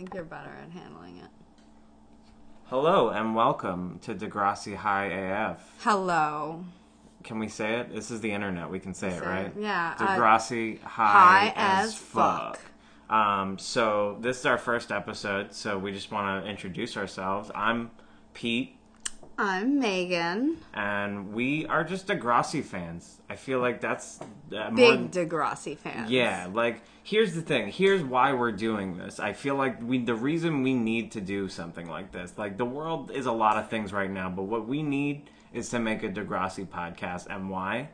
think you're better at handling it. Hello and welcome to Degrassi High AF. Hello. Can we say it? This is the internet. We can say it, right? Yeah, uh, Degrassi High, high as, as fuck. fuck. Um, so this is our first episode, so we just want to introduce ourselves. I'm Pete, I'm Megan. and we are just Degrassi fans. I feel like that's uh, more Big Degrassi fan. Yeah, like here's the thing. Here's why we're doing this. I feel like we the reason we need to do something like this. Like the world is a lot of things right now, but what we need is to make a Degrassi podcast and why?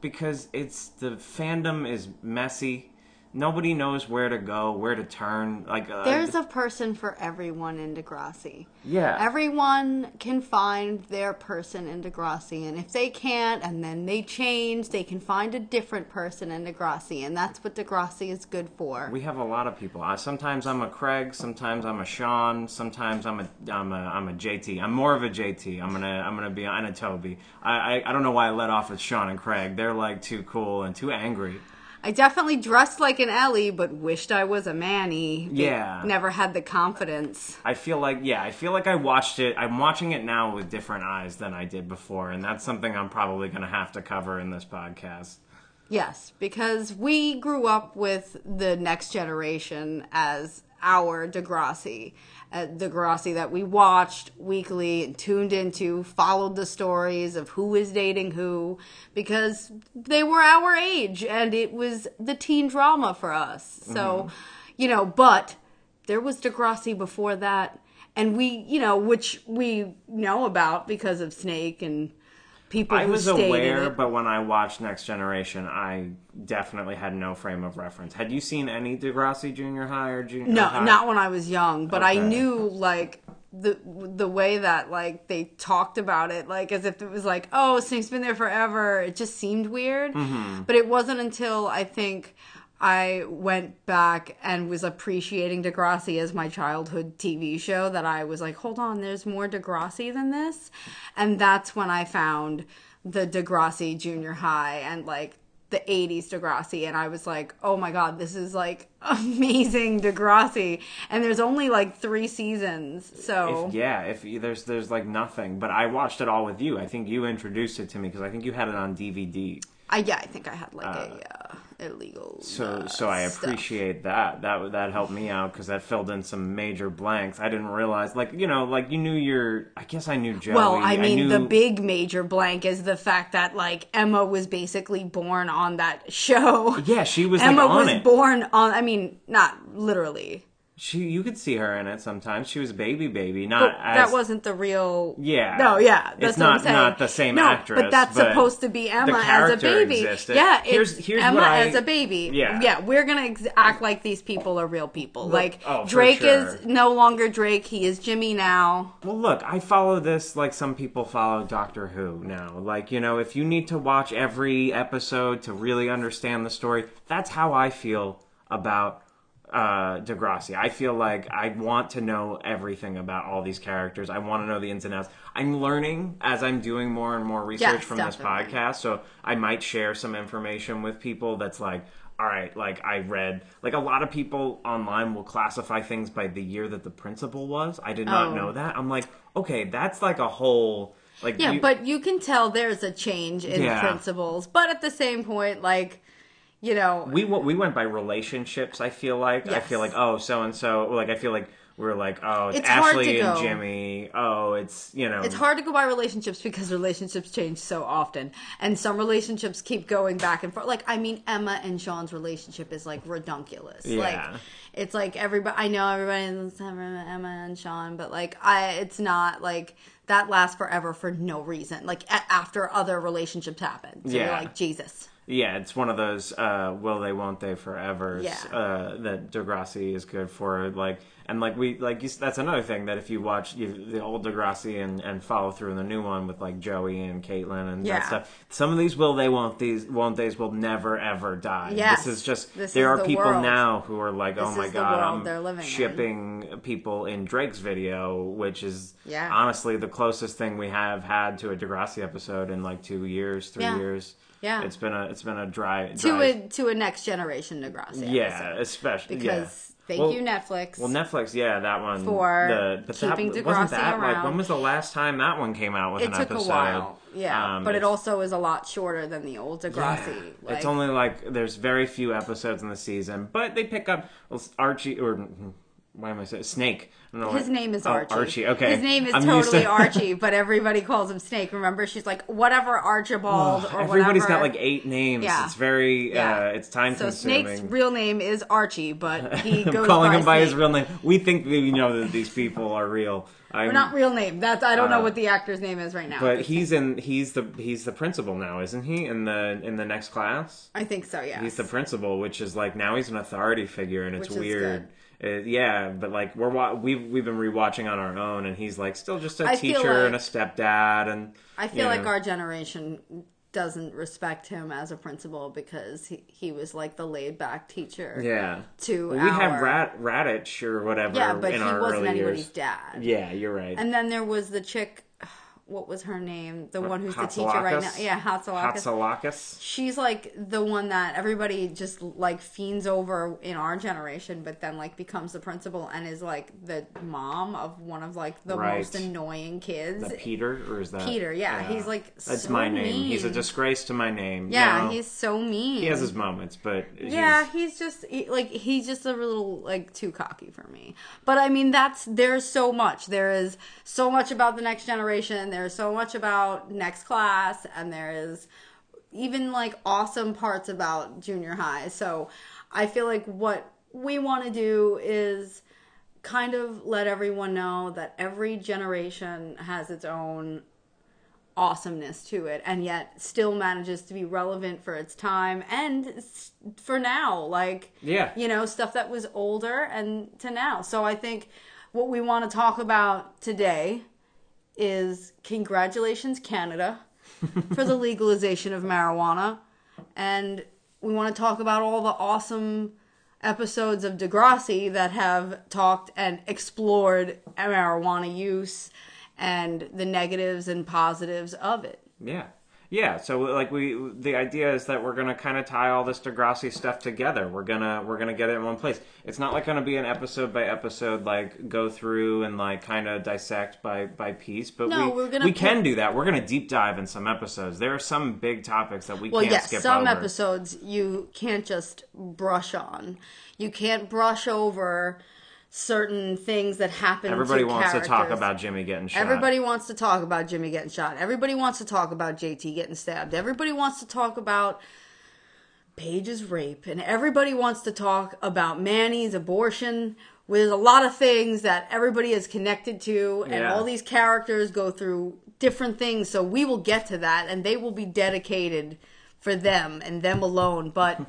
Because it's the fandom is messy. Nobody knows where to go, where to turn. Like uh, There's a person for everyone in Degrassi. yeah. Everyone can find their person in Degrassi, and if they can't, and then they change, they can find a different person in Degrassi, and that's what Degrassi is good for. We have a lot of people. Uh, sometimes I'm a Craig. Sometimes I'm a Sean. Sometimes I'm a I'm a I'm a JT. I'm more of a JT. I'm gonna I'm gonna be and a Toby. I, I I don't know why I let off with Sean and Craig. They're like too cool and too angry. I definitely dressed like an Ellie, but wished I was a Manny. Yeah. Never had the confidence. I feel like yeah. I feel like I watched it. I'm watching it now with different eyes than I did before, and that's something I'm probably gonna have to cover in this podcast. Yes, because we grew up with the next generation as our Degrassi. Uh, Degrassi that we watched weekly and tuned into, followed the stories of who is dating who, because they were our age and it was the teen drama for us. So, you know, but there was Degrassi before that. And we, you know, which we know about because of Snake and people I was aware, but when I watched Next Generation, I definitely had no frame of reference. Had you seen any Degrassi Junior High or Junior No, High? not when I was young, but I knew like the the way that like they talked about it, like as if it was like, oh, Snake's been there forever. It just seemed weird. Mm-hmm. But it wasn't until I think I went back and was appreciating Degrassi as my childhood TV show that I was like, hold on, there's more Degrassi than this, and that's when I found the Degrassi Junior High and like the 80s Degrassi and I was like, "Oh my god, this is like amazing Degrassi." And there's only like 3 seasons. So If, yeah, if there's there's like nothing, but I watched it all with you. I think you introduced it to me because I think you had it on DVD. I yeah, I think I had like a uh, illegal So uh, so I stuff. appreciate that. That that helped me out because that filled in some major blanks. I didn't realize, like you know, like you knew your. I guess I knew Joey. Well, I mean, knew, the big major blank is the fact that like Emma was basically born on that show. Yeah, she was Emma like on was it. born on. I mean, not literally. She you could see her in it sometimes. She was baby baby, not But as that wasn't the real. Yeah. No, yeah, that's It's not- not the same no, actress, but that's but supposed to be Emma as a baby. existed. Yeah, it's Here's- here's Emma what I- as a baby. Yeah. yeah, we're gonna ex- act like these people are real people. like oh, Drake sure. is no longer Drake; he is Jimmy now. Well, look, I follow this like some people follow Doctor Who now. Like, you know, if you need to watch every episode to really understand the story, that's how I feel about uh, Degrassi. I feel like I want to know everything about all these characters. I want to know the ins and outs. I'm learning as I'm doing more and more research Yes, from this podcast, so I might share some information with people that's like, all right, like I read, like a lot of people online will classify things by the year that the principal was. I did not Oh. know that. I'm like, okay, that's like a whole like Yeah, you- but you can tell there's a change in Yeah. principles. But at the same point, like, you know, we we went by relationships. I feel like I feel like oh so and so like I feel like we are like oh it's, It's Ashley and go. Jimmy oh it's you know it's hard to go by relationships because relationships change so often. And some relationships keep going back and forth. Like, I mean, Emma and Sean's relationship is like redunculous. Yeah. Like, it's like everybody, I know everybody loves Emma and Sean, but like, I, it's not like that lasts forever for no reason. Like, a- after other relationships happen. So you're Yeah. like, Jesus. Yeah it's one of those uh, will they won't they forever Yeah. uh, that Degrassi is good for like and like we like you, that's another thing that if you watch you, the old Degrassi and, and follow through in the new one with like Joey and Caitlin and Yeah. that stuff some of these will they won't these won't they's will never ever die Yes. this is just This there is are the people world. now who are like oh This my god I'm living in. shipping people in Drake's video which is Yeah. honestly the closest thing we have had to a Degrassi episode in like two years three Yeah. years Yeah. it's been a it's been a dry to a to a next generation Degrassi. yeah, especially because yeah. thank Well- you Netflix. Well, Netflix, yeah, that one For the, keeping that, Degrassi wasn't that like around. when was the last time that one came out with it an took episode? a while, yeah, Um, but it also is a lot shorter than the old Degrassi. Yeah. Like, it's only like there's very few episodes in the season, but they pick up Archie or why am I saying Snake? Know his name is oh, Archie. Archie. Okay, His name is I'm totally to- Archie, but everybody calls him Snake. Remember, she's like whatever Archibald or Everybody's whatever. got like eight names. Yeah. It's very Yeah. uh, it's time So consuming. Snake's real name is Archie, but he I'm goes calling by him by his real name. We think that we know that these people are real. I'm, Or not real name. That's I don't know Uh, what the actor's name is right now. But he's in. He's the he's the principal now, isn't he? In the in the next class. I think so. Yeah. He's the principal, which is like now he's an authority figure, and it's weird. Uh, yeah, but like we're wa- we've we've been rewatching on our own, and he's like still just a I feel teacher and a stepdad, and I feel you like know. our generation doesn't respect him as a principal because he, he was like the laid back teacher. yeah. To Well, we had our- Rat Raditch or whatever. Yeah, but in he our wasn't early anybody's years. dad. Yeah, you're right. And then there was the chick. What was her name? The one who's the teacher right now. Yeah, Hatzilakos. Hatzilakos. She's like the one that everybody just like fiends over in our generation, but then like becomes the principal and is like the mom of one of like the Right. most annoying kids. Peter or is that Peter, yeah, he's, like, that's so my name. He's a disgrace to my name. yeah, you know? he's so mean. he has his moments, but Yeah, he's, he's just he, like he's just a little like too cocky for me. But I mean, that's there's so much. There is so much about the next generation. There's so much about next class, and there is even like awesome parts about junior high. So I feel like what we want to do is kind of let everyone know that every generation has its own awesomeness to it and yet still manages to be relevant for its time and for now like Yeah. you know stuff that was older and to now so i think what we want to talk about today is congratulations canada for the legalization of marijuana and we want to talk about all the awesome episodes of Degrassi that have talked and explored marijuana use and the negatives and positives of it. Yeah. Yeah, so like we the idea is that we're going to kind of tie all this Degrassi stuff together. We're going to we're to get it in one place. It's not like going to be an episode by episode like go through and like kind of dissect by by piece, but No, we we're gonna we put- can do that. We're going to deep dive in some episodes. There are some big topics that we Well, can't yes, skip some over. episodes you can't just brush on. You can't brush over certain things that happen. Everybody to wants to talk about Jimmy getting shot. Everybody wants to talk about Jimmy getting shot. Everybody wants to talk about JT getting stabbed. Everybody wants to talk about Paige's rape. And everybody wants to talk about Manny's abortion. There's a lot of things that everybody is connected to, and Yeah. all these characters go through different things. So we will get to that, and they will be dedicated for them and them alone. But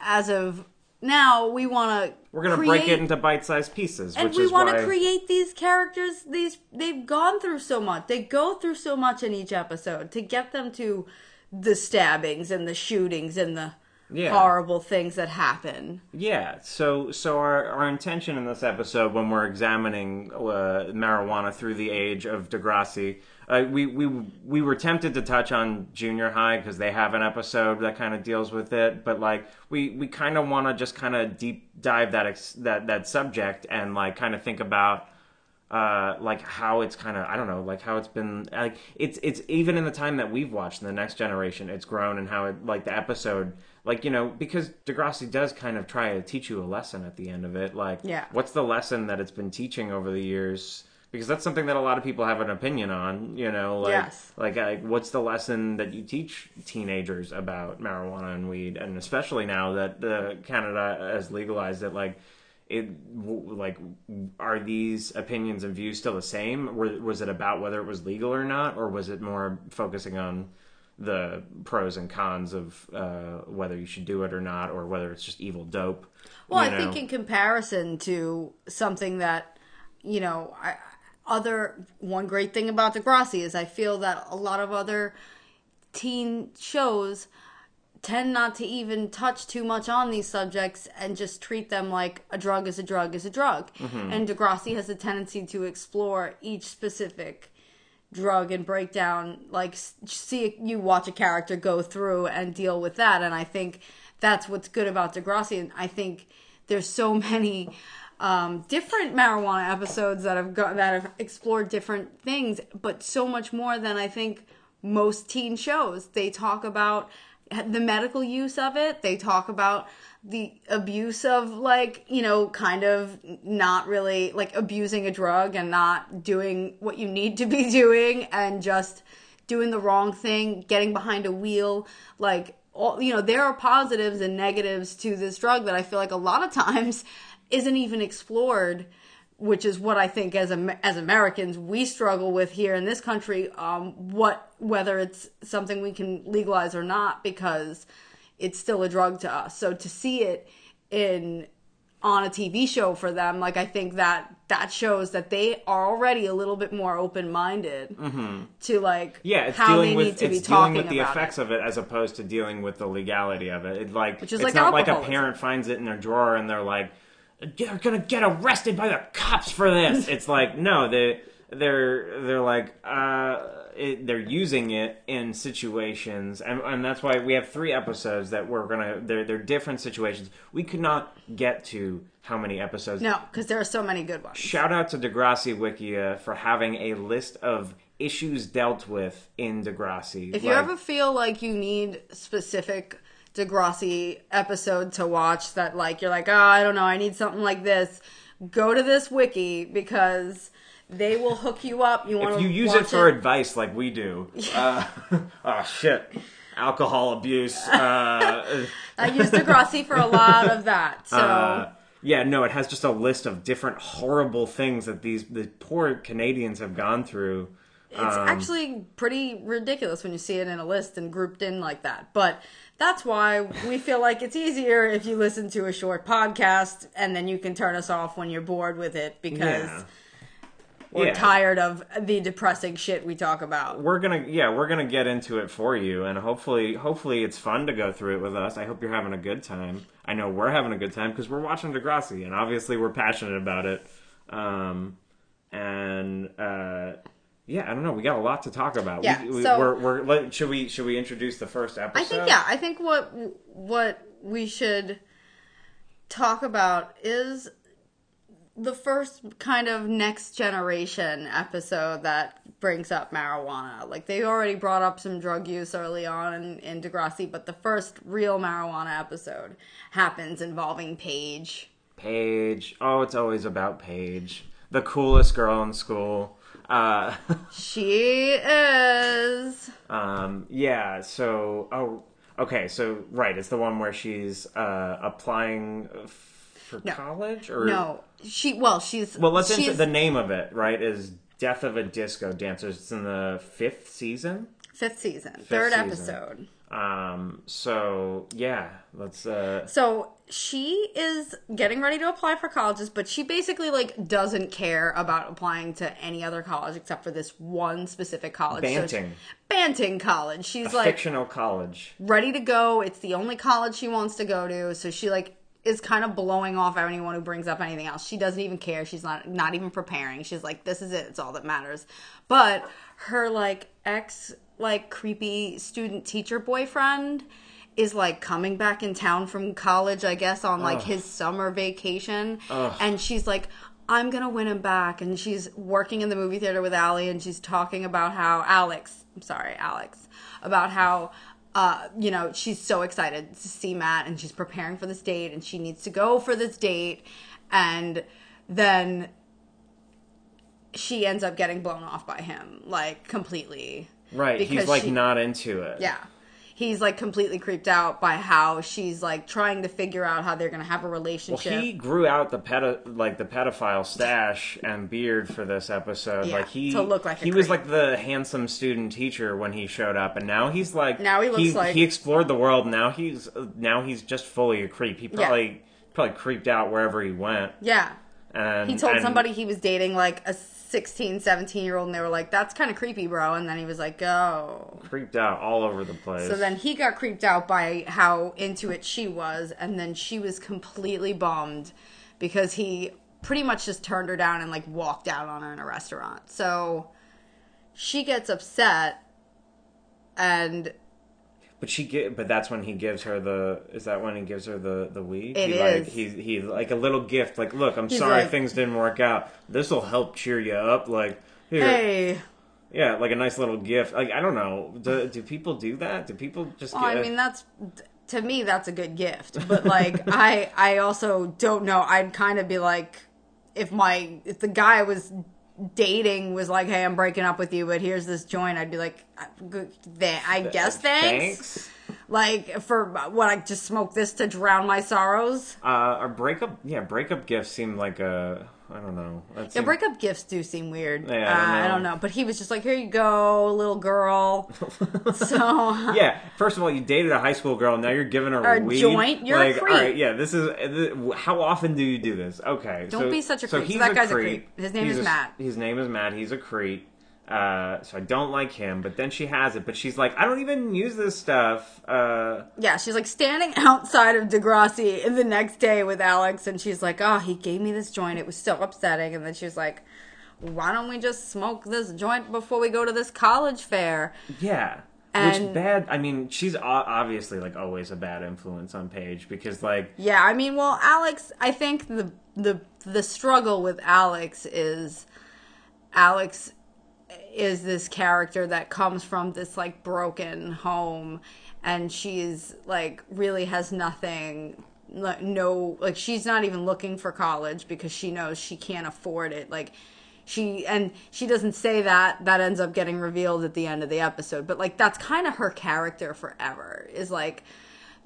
as of now, we want to. We're going to break it into bite-sized pieces, And we want to create these characters. These they've gone through so much. They go through so much in each episode to get them to the stabbings and the shootings and the Yeah. horrible things that happen. Yeah, so so our, our intention in this episode, when we're examining uh, marijuana through the age of Degrassi, uh, we we we were tempted to touch on junior high because they have an episode that kind of deals with it, but like we we kind of want to just kind of deep dive that ex- that that subject and like kind of think about uh, like how it's kind of I don't know, like how it's been like it's it's even in the time that we've watched in the next generation, it's grown and how it like the episode like you know because Degrassi does kind of try to teach you a lesson at the end of it. Like, Yeah. what's the lesson that it's been teaching over the years? Because that's something that a lot of people have an opinion on. You know, like Yes. like, like what's the lesson that you teach teenagers about marijuana and weed, and especially now that uh, Canada has legalized it, like it like are these opinions and views still the same was it about whether it was legal or not or was it more focusing on the pros and cons of uh, whether you should do it or not or whether it's just evil dope Well, I think in comparison to something that, you know, I, other one great thing about Degrassi is I feel that a lot of other teen shows tend not to even touch too much on these subjects and just treat them like a drug is a drug is a drug. Mm-hmm. And Degrassi has a tendency to explore each specific drug and break down like see you watch a character go through and deal with that. And i think that's what's good about degrassi. And i think there's so many um, different marijuana episodes that have got that have explored different things but so much more than i think most teen shows. They talk about the medical use of it. They talk about the abuse of like you know kind of not really like abusing a drug and not doing what you need to be doing and just doing the wrong thing getting behind a wheel like all you know there are positives and negatives to this drug that i feel like a lot of times isn't even explored which is what I think as as Americans we struggle with here in this country. Um, what whether it's something we can legalize or not, because it's still a drug to us. So to see it in on a TV show for them, like I think that that shows that they are already a little bit more open minded to like Mm-hmm. Yeah, it's how they with need to be it's dealing talking with the about effects it. of it as opposed to dealing with the legality of it. It like Which is it's like not like a parent finds it in their drawer and they're like, they're gonna get arrested by the cops for this." it's like no, they they're they're like uh, it, they're using it in situations, and and that's why we have three episodes that we're gonna they're they're different situations. We could not get to how many episodes No, because there are so many good ones. Shout out to Degrassi Wikia for having a list of issues dealt with in Degrassi. If you ever feel like you need specific Degrassi episode to watch that like you're like, oh, I don't know, I need something like this, go to this wiki because they will hook you up. You want if you use it for advice like we do, uh, oh shit, alcohol abuse. Uh, I use Degrassi for a lot of that. So uh, yeah, no, it has just a list of different horrible things that these the poor Canadians have gone through. it's um, actually pretty ridiculous when you see it in a list and grouped in like that. But that's why we feel like it's easier if you listen to a short podcast and then you can turn us off when you're bored with it because Yeah. We're Yeah. tired of the depressing shit we talk about. we're gonna yeah we're gonna get into it for you and hopefully hopefully it's fun to go through it with us. I hope you're having a good time. I know we're having a good time because we're watching degrassi and obviously we're passionate about it. Um and uh yeah i don't know. We got a lot to talk about. Yeah, we, we, so- we're, we're let, should we should we introduce the first episode I think yeah, I think what what we should talk about is the first kind of next generation episode that brings up marijuana. Like they already brought up some drug use early on in, in Degrassi, but the first real marijuana episode happens involving Paige. paige oh it's always about paige the coolest girl in school uh She is Um, yeah, so oh okay, so right, it's the one where she's uh applying for No. college or no, she well, she's Well, let's she's the name of it, right? Is Death of a Disco Dancer. It's in the 5th season. fifth season, third season. episode. Um, so yeah, let's uh So she is getting ready to apply for colleges, but she basically like doesn't care about applying to any other college except for this one specific college. So she- Banting. Banting College. She's like fictional college. ready to go. It's the only college she wants to go to. So she like is kind of blowing off anyone who brings up anything else. She doesn't even care. She's not not even preparing. She's like, this is it. It's all that matters. But her like ex like creepy student teacher boyfriend is like coming back in town from college, I guess, on like his summer vacation. And she's like, I'm gonna win him back. And she's working in the movie theater with Allie and she's talking about how Alex, I'm sorry, Alex, about how uh, you know, she's so excited to see Matt and she's preparing for this date and she needs to go for this date. And then she ends up getting blown off by him, like completely. Right, he's like she- not into it. Yeah. He's like completely creeped out by how she's like trying to figure out how they're gonna have a Well, relationship. he grew out the pedo- like the pedophile stash and beard for this episode. Yeah, like he to look like a he was like the handsome student teacher when he showed up, and now he's like Now he looks like- he explored the world. Now he's now he's just fully a creep. He probably probably creeped out wherever he went. yeah. And He told and- somebody he was dating like a 16, 17 year old and they were like, That's kinda creepy, bro and then he was like, Oh creeped out all over the place. So then he got creeped out by how into it she was, and then she was completely bummed because he pretty much just turned her down and like walked out on her in a restaurant. So she gets upset and But she get, but that's when he gives her the. Is that when he gives her the the weed? It he Like, is. he's he like a little gift. Like, look, I'm He's sorry like- things didn't work out. This will help cheer you up. Like, here, hey yeah, like a nice little gift. Like, I don't know. Do, do people do that? Do people just? well, get, i mean that's to me that's a good gift but like i i also don't know i'd kind of be like if my if the guy was dating was like hey i'm breaking up with you but here's this joint i'd be like "Uh, good, th- i guess thanks. like for what i just smoked this to drown my sorrows Uh, or breakup? Yeah, breakup gifts seem like a. I don't know. That Yeah, seem- breakup gifts do seem weird. Yeah, I uh, don't I know. don't know. But he was just like, "Here you go, little girl." so Yeah, first of all, you dated a high school girl. Now you're giving her a a weed. joint, you're a creep. All right, yeah. This is uh, how often do you do this? Okay, Don't so, be such a creep. So he's that a guy's a creep. creep. His name He's is a- Matt. His name is Matt. He's a creep. Uh, so I don't like him. But then she has it. But she's like, I don't even use this stuff. Uh, yeah, she's like standing outside of Degrassi in the next day with Alex, and she's like, "Oh, he gave me this joint. It was so upsetting." And then she's like, "Why don't we just smoke this joint before we go to this college fair?" yeah. And- Which bad? I mean, she's obviously like always a bad influence on Paige because like Yeah, I mean, well, Alex, I think the the the struggle with Alex is Alex is this character that comes from this like broken home and she's like really has nothing no like she's not even looking for college because she knows she can't afford it. Like she and she doesn't say that that ends up getting revealed at the end of the episode but like that's kind of her character forever is like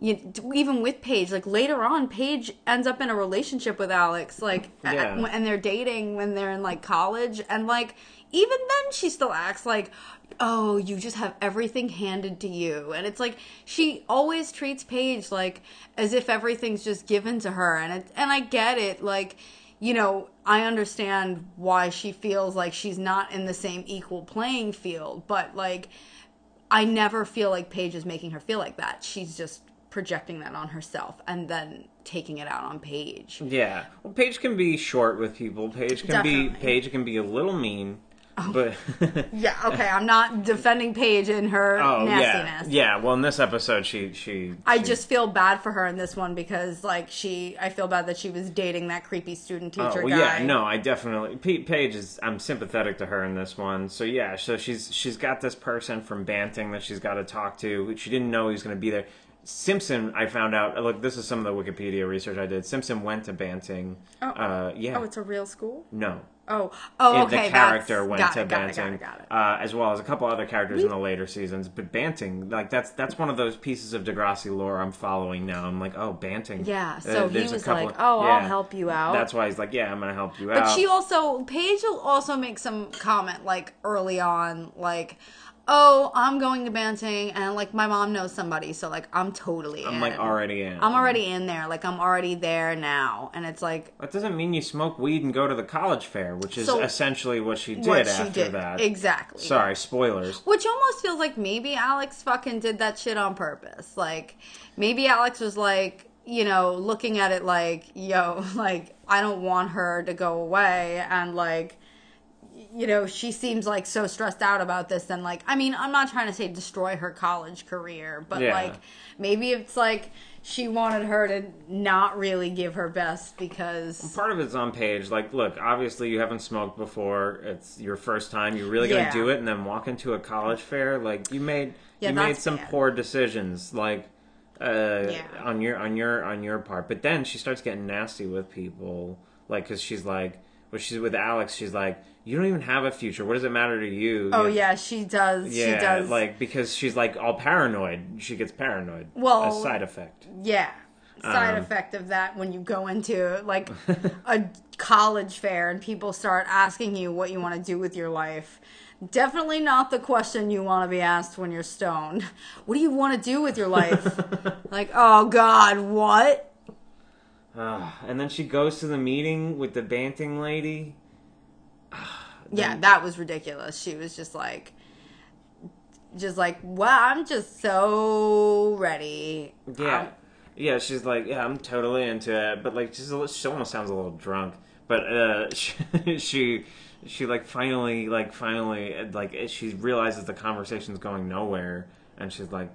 you, even with Paige, like later on, Paige ends up in a relationship with Alex, like, Yeah. and they're dating when they're in like college, and like even then she still acts like, oh, you just have everything handed to you, and it's like she always treats Paige like as if everything's just given to her, and it, and I get it, like. You know, I understand why she feels like she's not in the same equal playing field, but like, I never feel like Paige is making her feel like that. She's just projecting that on herself and then taking it out on Paige. Yeah. Well, Paige can be short with people. Paige can be Definitely. Paige can be a little mean, oh. but Yeah, okay, I'm not defending Paige in her oh nastiness. yeah. Well, in this episode, she she. I just feel bad for her in this one because like she I feel bad that she was dating that creepy student Oh, teacher well, guy. yeah, no, I definitely. Pa- Paige is. I'm sympathetic to her in this one. So yeah, so she's she's got this person from Banting that she's got to talk to. She didn't know he was going to be there. Simpson, I found out. Look, this is some of the Wikipedia research I did. Simpson went to Banting. Oh. Uh, yeah. Oh, it's a real school? no, Oh. Oh, okay. the character went to it, Banting, got it, got. Uh, as well as a couple other characters in the later seasons. But Banting, like that's that's one of those pieces of Degrassi lore I'm following now. I'm like, oh, Banting. Yeah, Uh, so he there's a was couple- like, "Oh, yeah. I'll help you out." That's why he's like, yeah, I'm gonna help you But out. But she also Paige will also make some comment like early on, like, "Oh, I'm going to Banting, and like my mom knows somebody, so like I'm totally I'm in. like already in. I'm already in there, like I'm already there now." And it's like That doesn't mean you smoke weed and go to the college fair, which is So- essentially what she did what after she did that. exactly. Sorry, spoilers. Which almost feels like maybe Alex fucking did that shit on purpose. Like maybe Alex was like, you know, looking at it like, yo, like I don't want her to go away and like you know, she seems like so stressed out about this and like I mean, I'm not trying to say destroy her college career, but Yeah. like maybe it's like she wanted her to not really give her best because Part of it's on Paige. Like, look, obviously you haven't smoked before. It's your first time. You're really gonna do it, and then walk into a college fair. Like, you made Yeah, you made some bad. poor decisions. Like, uh, Yeah. on your on your on your part. But then she starts getting nasty with people. Like, because she's like, when she's with Alex, she's like, you don't even have a future. What does it matter to you? Oh You- yeah, she does. Yeah, she does. like because she's like all paranoid. She gets paranoid. Well- a side effect. Yeah. Side Um, effect of that when you go into like a college fair and people start asking you what you want to do with your life. Definitely not the question you want to be asked when you're stoned. What do you want to do with your life? like, oh God, what? Ah, and then she goes to the meeting with the Banting lady. Yeah, that was ridiculous. She was just like, just like, well, I'm just so ready. Yeah, Um, yeah. She's like, yeah, I'm totally into it, but like, she's a, li- she almost sounds a little drunk. but uh, she, she she like finally like finally like she realizes the conversation's going nowhere, and she's like,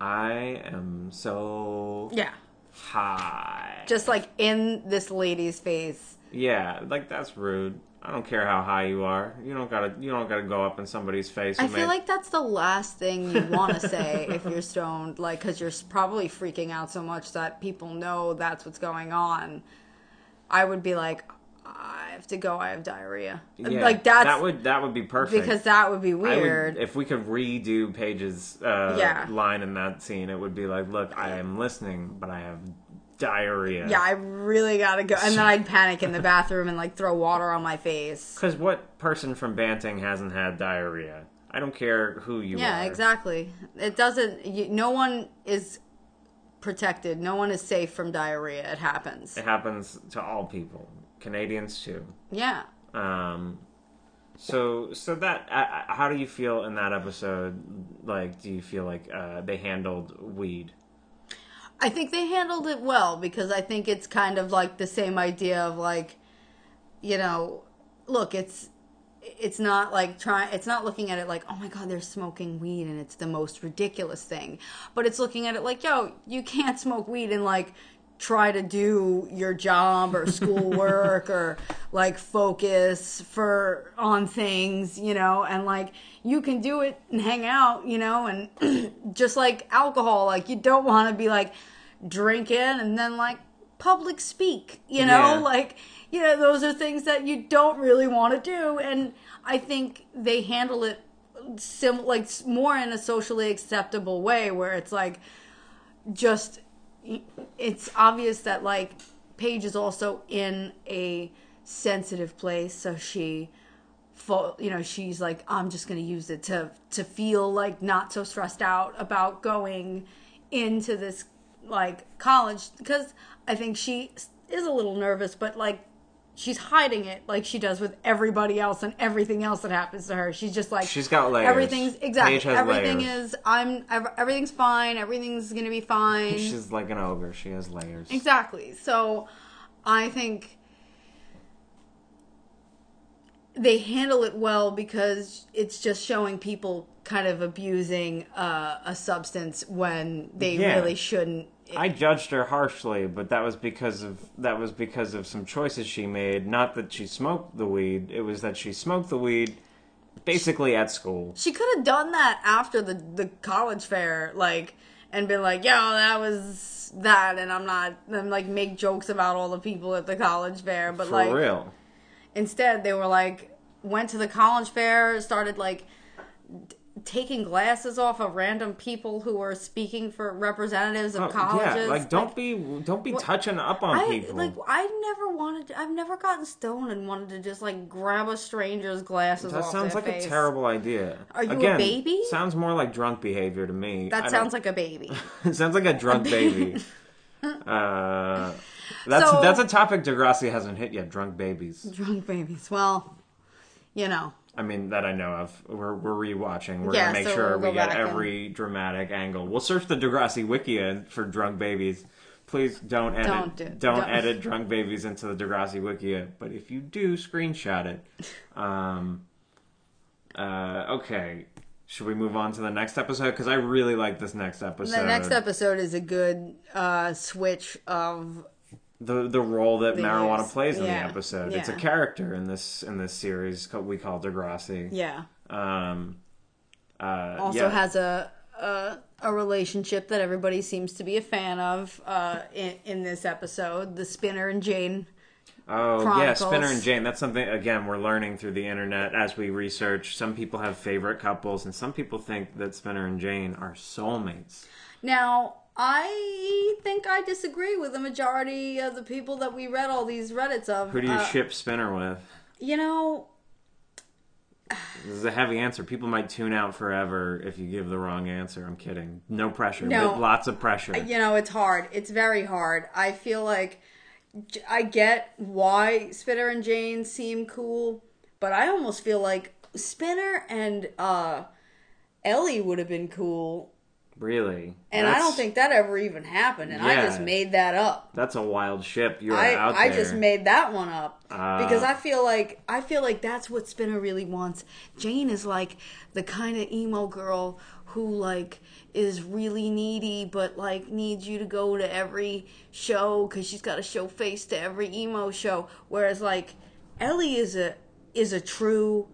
I am so Yeah. high. Just like in this lady's face. Yeah, like that's rude. I don't care how high you are. You don't gotta. You don't gotta go up in somebody's face. I feel make- like that's the last thing you want to say if you're stoned, like, because you're probably freaking out so much that people know that's what's going on. I would be like, I have to go. I have diarrhea. yeah, like that's that would that would be perfect because that would be I would- weird. if we could redo Paige's uh, Yeah. line in that scene, it would be like, "Look, I am listening, but I have diarrhea." yeah, I really gotta go, and then I'd panic in the bathroom and like throw water on my face. Because what person from Banting hasn't had diarrhea? I don't care who you Yeah, are. exactly. It doesn't. You, no one is protected. No one is safe from diarrhea. It happens. It happens to all people, Canadians too. Yeah. Um, so so that uh, how do you feel in that episode? Like, do you feel like uh, they handled weed? I think they handled it well because I think it's kind of like the same idea of like, you know, look, it's it's not like trying it's not looking at it like, oh my god, they're smoking weed and it's the most ridiculous thing. But it's looking at it like, yo, you can't smoke weed and like try to do your job or schoolwork or like focus for on things, you know, and like you can do it and hang out, you know, and just like alcohol, like you don't want to be like drinking and then like public speak, you know, Yeah. like you know, those are things that you don't really want to do. And I think they handle it sim like more in a socially acceptable way where it's like just it's obvious that like Paige is also in a sensitive place, so she, you know, she's like, I'm just gonna use it to to feel like not so stressed out about going into this like college. Because I think she is a little nervous, but like she's hiding it like she does with everybody else and everything else that happens to her. She's just like She's got layers. Everything's exactly everything layers. is I'm everything's fine. Everything's gonna be fine. She's like an ogre. She has layers. Exactly. So I think they handle it well because it's just showing people kind of abusing uh, a substance when they Yeah. really shouldn't. I judged her harshly, but that was because of that was because of some choices she made. Not that she smoked the weed; it was that she smoked the weed basically at school. She could have done that after the the college fair, like, and been like, "Yo, that was that," and I'm not, and like make jokes about all the people at the college fair, but For like, real. Instead, they were like went to the college fair, started like taking glasses off of random people who are speaking for representatives of Oh, colleges. yeah, like don't Like, be don't be touching up on I people. like I never wanted. To, I've never gotten stoned and wanted to just like grab a stranger's glasses that sounds like face. a terrible idea. Are you a Again, baby? Sounds more like drunk behavior to me. That sounds like a baby. it sounds like a drunk baby. uh, that's So- that's a topic Degrassi hasn't hit yet. Drunk babies. Drunk babies. Well, you know. I mean that I know of. We're we're rewatching. We're Yeah, gonna make so sure we'll we get back and- every dramatic angle. We'll search the Degrassi Wikia for drunk babies. Please don't edit Don't do- don't, don't. edit drunk babies into the Degrassi Wikia. But if you do, screenshot it. Um. Uh. Okay. Should we move on to the next episode? Because I really like this next episode. The next episode is a good uh, switch of the the role that The marijuana years. plays in Yeah. the episode. It's a character in this in this series called, we call Degrassi. yeah. Um. Uh, also yeah. has a, a a relationship that everybody seems to be a fan of uh, in, in this episode. The Spinner and Jane. Oh yeah, Spinner and Jane. That's something again we're learning through the internet as we research. Some people have favorite couples, and some people think that Spinner and Jane are soulmates. Now, I think I disagree with the majority of the people that we read all these Reddits of. Who do you Uh, ship Spinner with? You know, This is a heavy answer. People might tune out forever if you give the wrong answer. I'm kidding. No pressure. No. lots of pressure. you know, it's hard. It's very hard. I feel like I get why Spinner and Jane seem cool, but I almost feel like Spinner and uh, Ellie would have been cool Really? And I don't think that ever even happened. And I just made that up. that's a wild ship you're I, out I just made that one up Ah. because I feel like I feel like that's what Spinner really wants. Jane is like the kind of emo girl who like is really needy but like needs you to go to every show cuz she's got to show face to every emo show whereas like Ellie is a is a true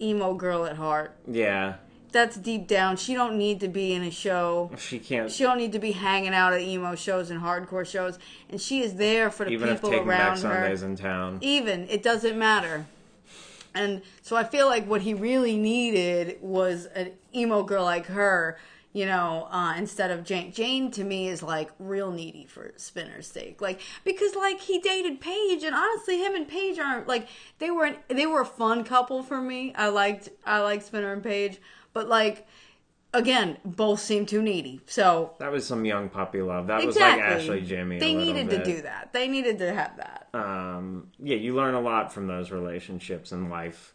emo girl at heart. yeah. That's deep down. She don't need to be in a show. She can't She don't need to be hanging out at emo shows and hardcore shows, and she is there for the even if people taking back around her. Sundays in town. Even it doesn't matter. And so I feel like what he really needed was an emo girl like her, you know, uh, instead of Jane. Jane to me is like real needy for Spinner's sake, like because like he dated Paige, and honestly, him and Paige aren't like they were an, they were a fun couple for me. I liked I liked Spinner and Paige, but like again, both seem too needy. So That was some young puppy love. That was like Ashley Jimmy. They needed bit. to do that. They needed to have that. Um, yeah, you learn a lot from those relationships in life.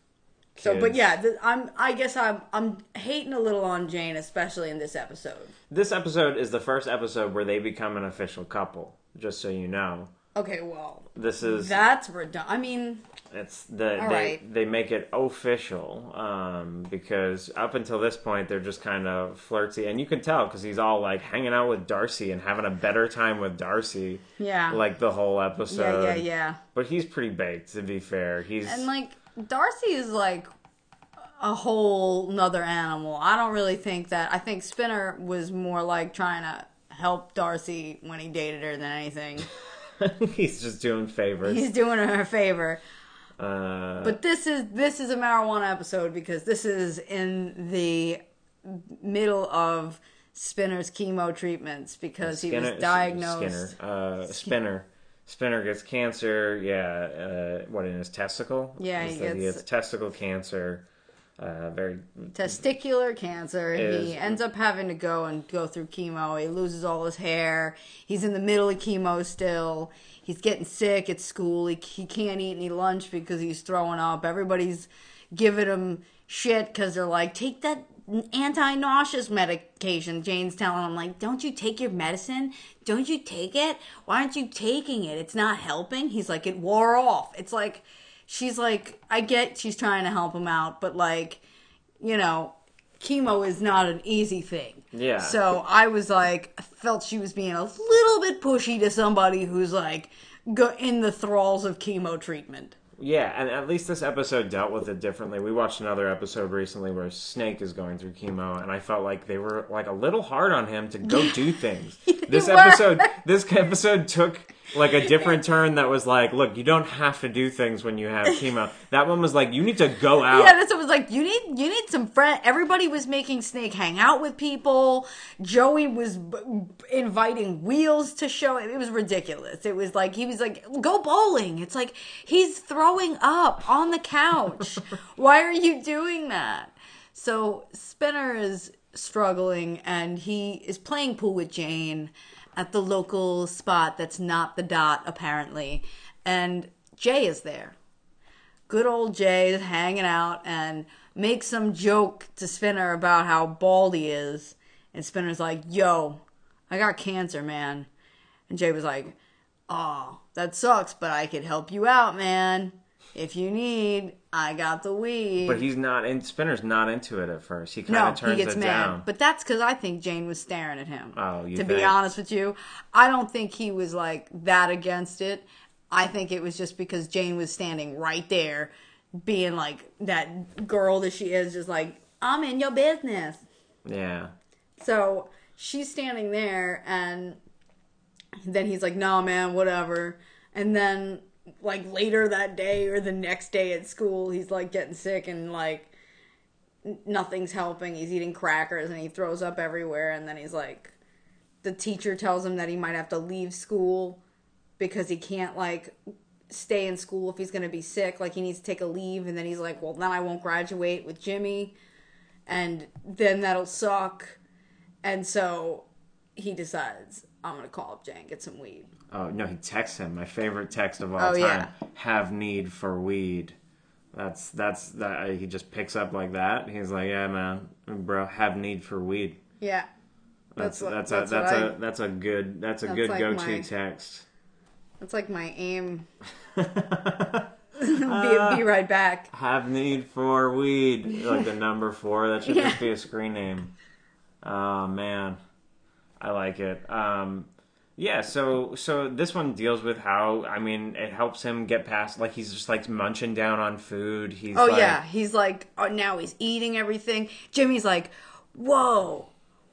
So, but yeah, th- I'm. I guess I'm. I'm hating a little on Jane, especially in this episode. This episode is the first episode where they become an official couple. Just so you know, Okay, well, this is that's redundant. I mean, it's the All they right. they make it official um, because up until this point they're just kind of flirty, and you can tell because he's all like hanging out with Darcy and having a better time with Darcy, yeah, like the whole episode. yeah, yeah, yeah. But he's pretty baked, to be fair. He's And like Darcy is like a whole nother animal. I don't really think that. I think Spinner was more like trying to help Darcy when he dated her than anything. he's just doing favors. He's doing her a favor. Uh, But this is this is a marijuana episode because this is in the middle of Spinner's chemo treatments because he was diagnosed. Skinner, uh, Spinner. Spinner gets cancer. Yeah, uh, what in his testicle? Yeah, he gets- gets testicle cancer. Uh, very testicular cancer. Is- he ends up having to go and go through chemo. He loses all his hair. He's in the middle of chemo still. He's getting sick at school. He, he can't eat any lunch because he's throwing up. Everybody's giving him shit because they're like, take that anti-nauseous medication. Jane's telling him like, don't you take your medicine? Don't you take it? Why aren't you taking it? It's not helping. He's like, it wore off. It's like, she's like, I get she's trying to help him out, but like, you know, chemo is not an easy thing. Yeah. So I was like, I felt she was being a little bit pushy to somebody who's like go in the thralls of chemo treatment. yeah, and at least this episode dealt with it differently. We watched another episode recently where Snake is going through chemo, and I felt like they were like a little hard on him to go do things. This episode, this episode took like a different turn that was like, look, you don't have to do things when you have chemo. That one was like, you need to go out. Yeah, that's what was like. You need you need some friend. Everybody was making Snake hang out with people. Joey was b- inviting Wheels to show. It was ridiculous. It was like he was like, "Go bowling." It's like he's throwing up on the couch. Why are you doing that? So Spinner is struggling, and he is playing pool with Jane at the local spot that's not the dot apparently, and Jay is there good old Jay is hanging out and makes some joke to Spinner about how bald he is. And Spinner's like, yo, I got cancer, man. And Jay was like, oh, that sucks, but I could help you out, man. If you need, I got the weed. But he's not in. Spinner's not into it at first. He kind no, of turns he gets it mad. down. But that's because I think Jane was staring at him. Oh, you To be honest with you, I don't think he was like that against it. I think it was just because Jane was standing right there, being like that girl that she is, just like, I'm in your business. yeah, So she's standing there, and then he's like, "No, man, whatever." And then, like later that day or the next day at school, he's like getting sick and like nothing's helping. He's eating crackers and he throws up everywhere. And then he's like, the teacher tells him that he might have to leave school because he can't like stay in school if he's gonna be sick. Like he needs to take a leave. And then he's like, "Well, then I won't graduate with Jimmy." and then that'll suck. And so he decides, I'm gonna call up Jay and get some weed. Oh no, he texts him. My favorite text of all Oh, time. yeah. Have need for weed. That's that's that. Uh, he just picks up like that. He's like, yeah, man, bro, have need for weed. Yeah. That's That's that's, that's a that's I- a that's a good that's a That's good like go to text. That's like my aim. be, be uh, right back. Have need for weed, like the number four. That should Yeah. just be a screen name. Oh man, I like it. Um, yeah. So so this one deals with how I mean it helps him get past like he's just like munching down on food. He's Oh like, yeah, he's like oh, now he's eating everything. Jimmy's like, whoa,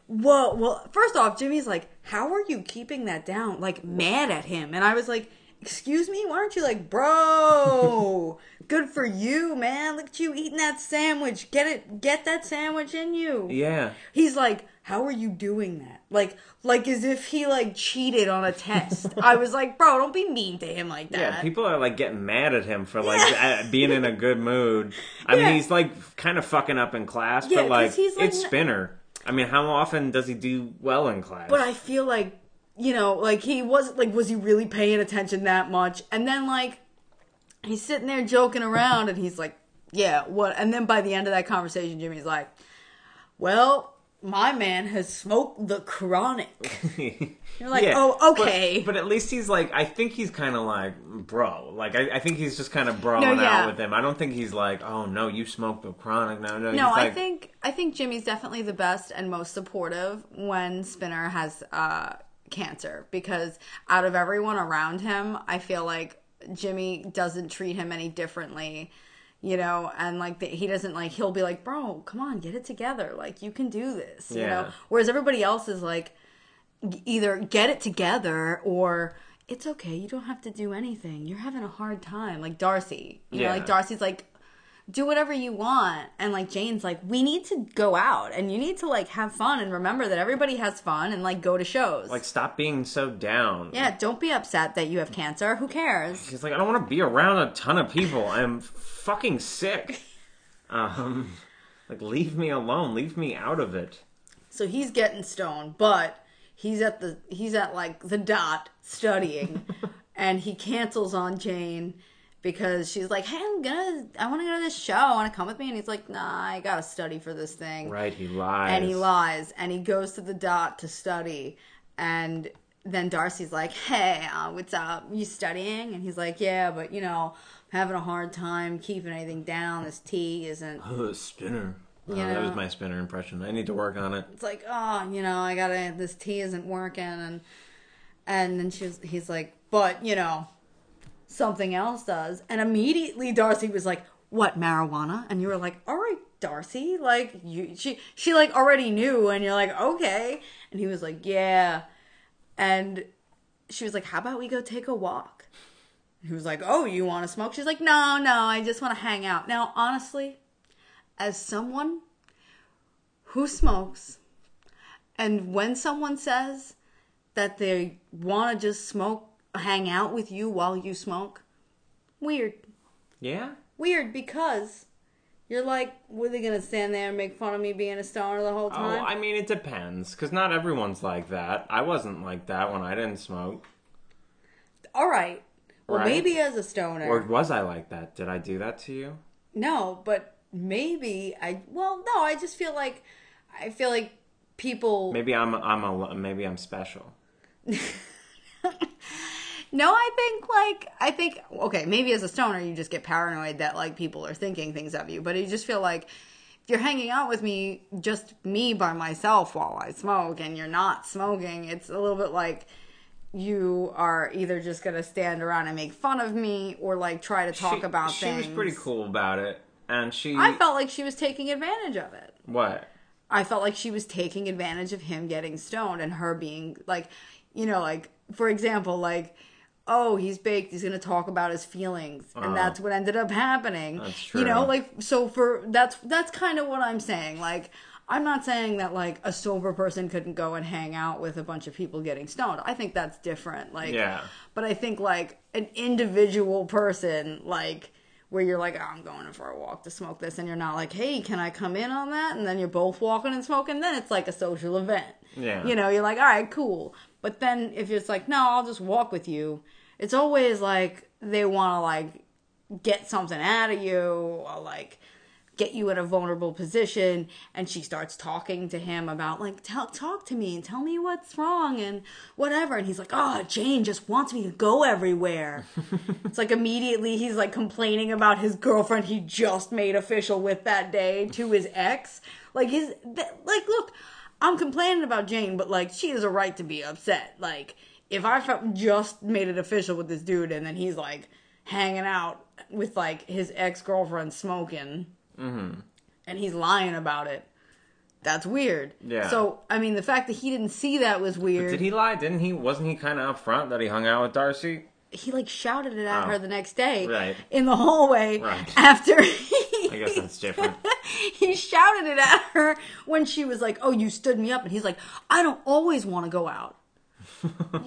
whoa. Well, first off, Jimmy's like, how are you keeping that down? Like mad at him, and I was like, excuse me, why aren't you like, bro? Good for you, man. Look at you eating that sandwich. Get it, get that sandwich in you. Yeah. He's like, how are you doing that? Like, like as if he like cheated on a test. I was like, bro, don't be mean to him like that. Yeah, people are like getting mad at him for like Yeah. being in a good mood. I Yeah. mean, he's like kind of fucking up in class, Yeah, but like, he's, like, it's Spinner. I mean, how often does he do well in class? But I feel like, you know, like he was like was he really paying attention that much? And then like he's sitting there joking around and he's like, "Yeah, what?" And then by the end of that conversation, Jimmy's like, "Well, my man has smoked the chronic." You're like, Yeah, "Oh, okay." But, at least he's like, I think he's kind of like, bro. Like, I, I think he's just kind of broing No, yeah. out with him. I don't think he's like, oh no, you smoked the chronic. No, no. no, I like, think I think Jimmy's definitely the best and most supportive when Spinner has uh, cancer because out of everyone around him, I feel like Jimmy doesn't treat him any differently, you know, and like the, he doesn't like he'll be like, "Bro, come on, get it together. Like you can do this." You Yeah. know, whereas everybody else is like either get it together or it's okay, you don't have to do anything. You're having a hard time. Like Darcy, you know, Yeah. like Darcy's like do whatever you want and like jane's like we need to go out and you need to like have fun and remember that everybody has fun and like go to shows like, stop being so down. yeah don't be upset that you have cancer who cares He's like, I don't want to be around a ton of people. I'm fucking sick. Um, like, leave me alone. Leave me out of it. so he's getting stoned but he's at the he's at like the dot studying and he cancels on jane because she's like hey i'm gonna i want to go to this show want to come with me and he's like nah i gotta study for this thing Right? He lies. and he lies and he goes to the dot to study and then darcy's like hey uh, what's up you studying and he's like yeah but you know i'm having a hard time keeping anything down this tea isn't Oh, spinner. Oh, You that was my spinner impression. I need to work on it. it's like oh you know i gotta this tea isn't working and and then she's he's like but you know something else does. And immediately darcy was like what marijuana? And you were like all right darcy like you she she like already knew. And you're like okay. And he was like yeah. And she was like how about we go take a walk? He was like oh you want to smoke? She's like no no i just want to hang out. Now honestly as someone who smokes and when someone says that they want to just smoke hang out with you while you smoke weird Yeah? weird because you're like were they gonna stand there and make fun of me being a stoner the whole time? Oh, time I mean, it depends. Because not everyone's like that. I wasn't like that when I didn't smoke. all right well Right. maybe as a stoner Or was I like that? Did I do that to you? no but maybe i well no i just feel like i feel like people Maybe I'm I'm a maybe I'm special. No, I think like I think okay, maybe as a stoner you just get paranoid that like people are thinking things of you, but you just feel like if you're hanging out with me, just me by myself while I smoke, and you're not smoking, it's a little bit like you are either just gonna stand around and make fun of me or like try to talk she, about she things. was pretty cool about it, and she I felt like she was taking advantage of it. what? I felt like she was taking advantage of him getting stoned and her being like, you know, like for example, like, oh, he's baked. He's gonna talk about his feelings, and Uh-huh. that's what ended up happening. That's You know, like so for that's that's kind of what I'm saying. Like, I'm not saying that like a sober person couldn't go and hang out with a bunch of people getting stoned. I think that's different. Like, Yeah. But I think like an individual person, like where you're like, oh, I'm going for a walk to smoke this, and you're not like, hey, can I come in on that? And then you're both walking and smoking. Then it's like a social event. Yeah. You know, you're like, all right, cool. But then if it's like, no, I'll just walk with you. It's always like they want to like get something out of you or like get you in a vulnerable position and she starts talking to him about like tell talk to me and tell me what's wrong and whatever and he's like oh jane just wants me to go everywhere. It's like immediately he's like complaining about his girlfriend he just made official with that day to his ex. Like his like look i'm complaining about jane but like she has a right to be upset. Like if i felt just made it official with this dude and then he's like hanging out with like his ex-girlfriend smoking Mm-hmm. and he's lying about it. That's weird. Yeah. So I mean, the fact that he didn't see that was weird. Did he lie? Didn't he? Wasn't he kind of upfront that he hung out with Darcy? He like shouted it at Oh. her the next day Right. in the hallway Right. after. He, I guess that's different. he shouted it at her when she was like, "Oh, you stood me up," and he's like, "I don't always want to go out."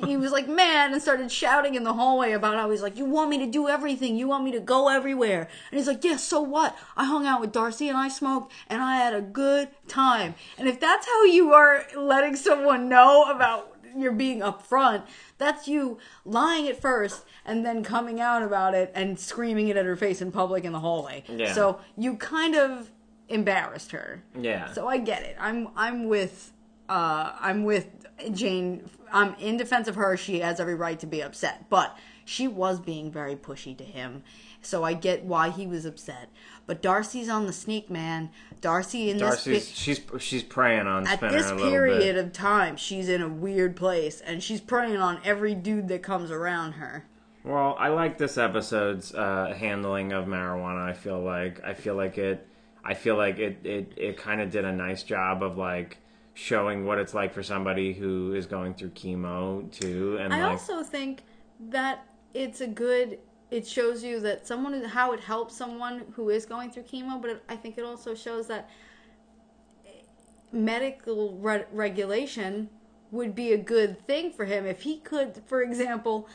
He was like mad and started shouting in the hallway about how he's like, "You want me to do everything? You want me to go everywhere?" And he's like, "Yeah, so what? I hung out with Darcy and I smoked and I had a good time." And if that's how you are letting someone know about you're being upfront, that's you lying at first and then coming out about it and screaming it at her face in public in the hallway. Yeah. So you kind of embarrassed her. Yeah. So I get it. I'm I'm with uh I'm with Jane. I'm in defense of her. She has every right to be upset, but she was being very pushy to him. So I get why he was upset. But Darcy's on the sneak, man. Darcy in Darcy's this she's she's preying on at this period of time, she's in a weird place, and she's preying on every dude that comes around her. Well, I like this episode's uh, handling of marijuana. I feel like I feel like it. I feel like it. It, it kind of did a nice job of like showing what it's like for somebody who is going through chemo too, and I like also think that it's a good. It shows you that someone is- how it helps someone who is going through chemo, but it, I think it also shows that medical re- regulation would be a good thing for him if he could. For example,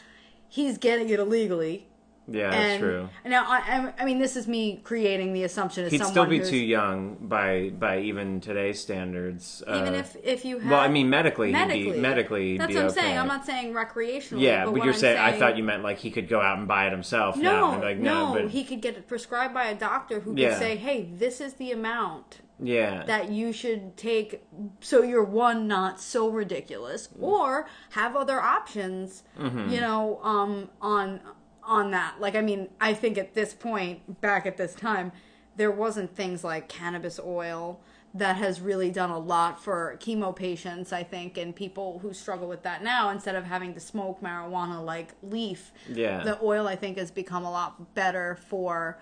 he's getting it illegally. Yeah, that's and true. now I, I- mean, this is me creating the assumption as He'd someone still be who's, too young by by even today's standards. even uh, if if you have well, I mean medically, he'd medically be medically. he'd That's what I'm okay. saying. I'm not saying recreationally. Yeah, but, but, you're I'm saying, I thought you meant like he could go out and buy it himself. No. Like, no, but he could get it prescribed by a doctor who could say, "Hey, this is the amount yeah, that you should take, so you're one not so ridiculous, or have other options." Mm-hmm. You know, um, on on that. Like, I mean, I think at this point, back at this time, there wasn't things like cannabis oil that has really done a lot for chemo patients, I think, and people who struggle with that now, instead of having to smoke marijuana like leaf, Yeah. the oil I think has become a lot better for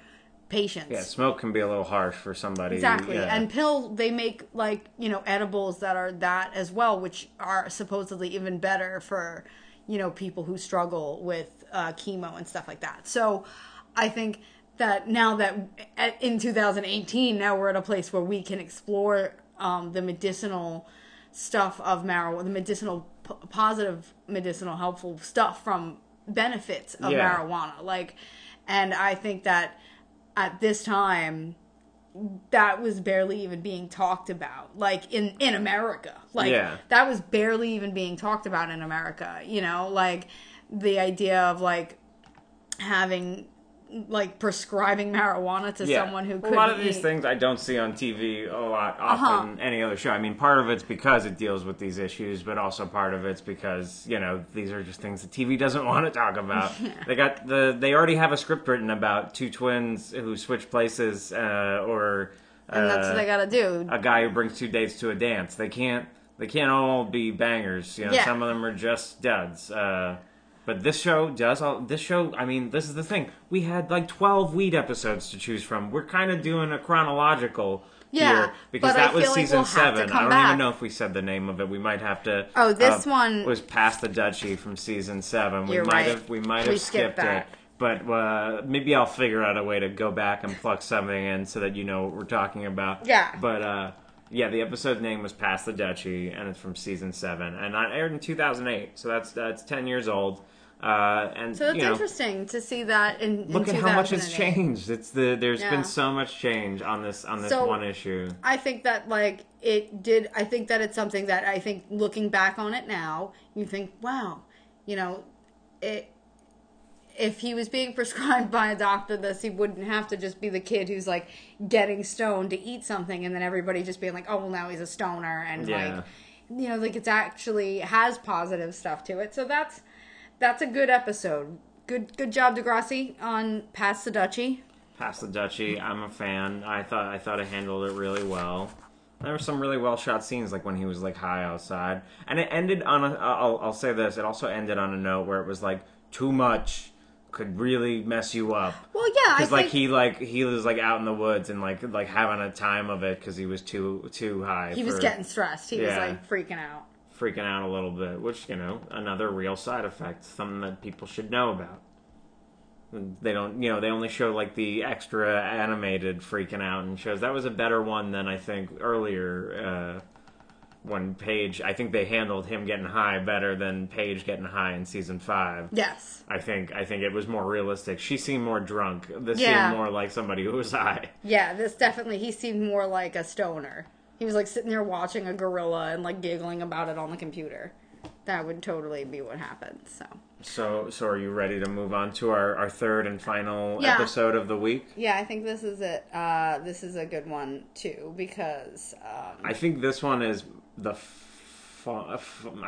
patients. yeah. Smoke can be a little harsh for somebody. Exactly. yeah. And pill they make like, you know, edibles that are that as well, which are supposedly even better for, you know, people who struggle with uh, chemo and stuff like that. So I think that now that at- in 2018, now we're at a place where we can explore um, the medicinal stuff of marijuana, the medicinal, p- positive medicinal, helpful stuff from benefits of Yeah. marijuana. Like, and I think that at this time, that was barely even being talked about like in in america like Yeah. that was barely even being talked about in america you know like the idea of like having like prescribing marijuana to yeah. someone who could a lot of these things I don't see on TV a lot often any other show. I mean, part of it's because it deals with these issues, but also part of it's because you know these are just things that TV doesn't want to talk about. They got the they already have a script written about two twins who switch places uh, or and that's what uh, they gotta do a guy who brings two dates to a dance. They can't they can't all be bangers. You know, Yeah. some of them are just duds. Uh, but this show does all. This show, I mean, this is the thing. We had like twelve weed episodes to choose from. We're kind of doing a chronological. Yeah, here, because but I that was feel like season we'll seven. I don't back. even know if we said the name of it. We might have to. Oh, this uh, one- was past the dutchie from season seven. We You're might right. have. We might We have skipped skipped that. it. But uh, maybe I'll figure out a way to go back and pluck something in so that you know what we're talking about. Yeah. But uh, yeah, the episode name was "Past the Dutchie," and it's from season seven, and it aired in 2008. So that's that's 10 years old. Uh, and so it's you know, interesting to see that in look in at how much has changed. It's the there's Yeah. been so much change on this on this So- one issue. I think that like it did. I think that it's something that I think looking back on it now, you think, wow, you know, it if he was being prescribed by a doctor this, he wouldn't have to just be the kid who's like getting stoned to eat something and then everybody just being like, oh, well, now he's a stoner. And Yeah. like, you know, like it's actually has positive stuff to it. So that's that's a good episode. Good good job, Degrassi, on Pass the Dutchie. Pass the Dutchie, I'm a fan. I thought I thought it handled it really well. There were some really well shot scenes, like when he was like high outside, and it ended on a. I'll, I'll say this: it also ended on a note where it was like too much could really mess you up. Well, yeah, Because like think he like he was like out in the woods and like like having a time of it because he was too too high. he was getting stressed. He was like freaking out. Freaking out a little bit, which you know another real side effect, something that people should know about. They don't, you know, they only show like the extra animated freaking out and shows. That was a better one than I think earlier. Uh, when Paige, I think they handled him getting high better than Paige getting high in season five. Yes. I think I think it was more realistic. She seemed more drunk. This Yeah. seemed more like somebody who was high. Yeah, this definitely he seemed more like a stoner. He was like sitting there watching a gorilla and like giggling about it on the computer. That would totally be what happened. So So, so are you ready to move on to our, our third and final Yeah. episode of the week? yeah, I think this is it. Uh, this is a good one too because um, I think this one is the. I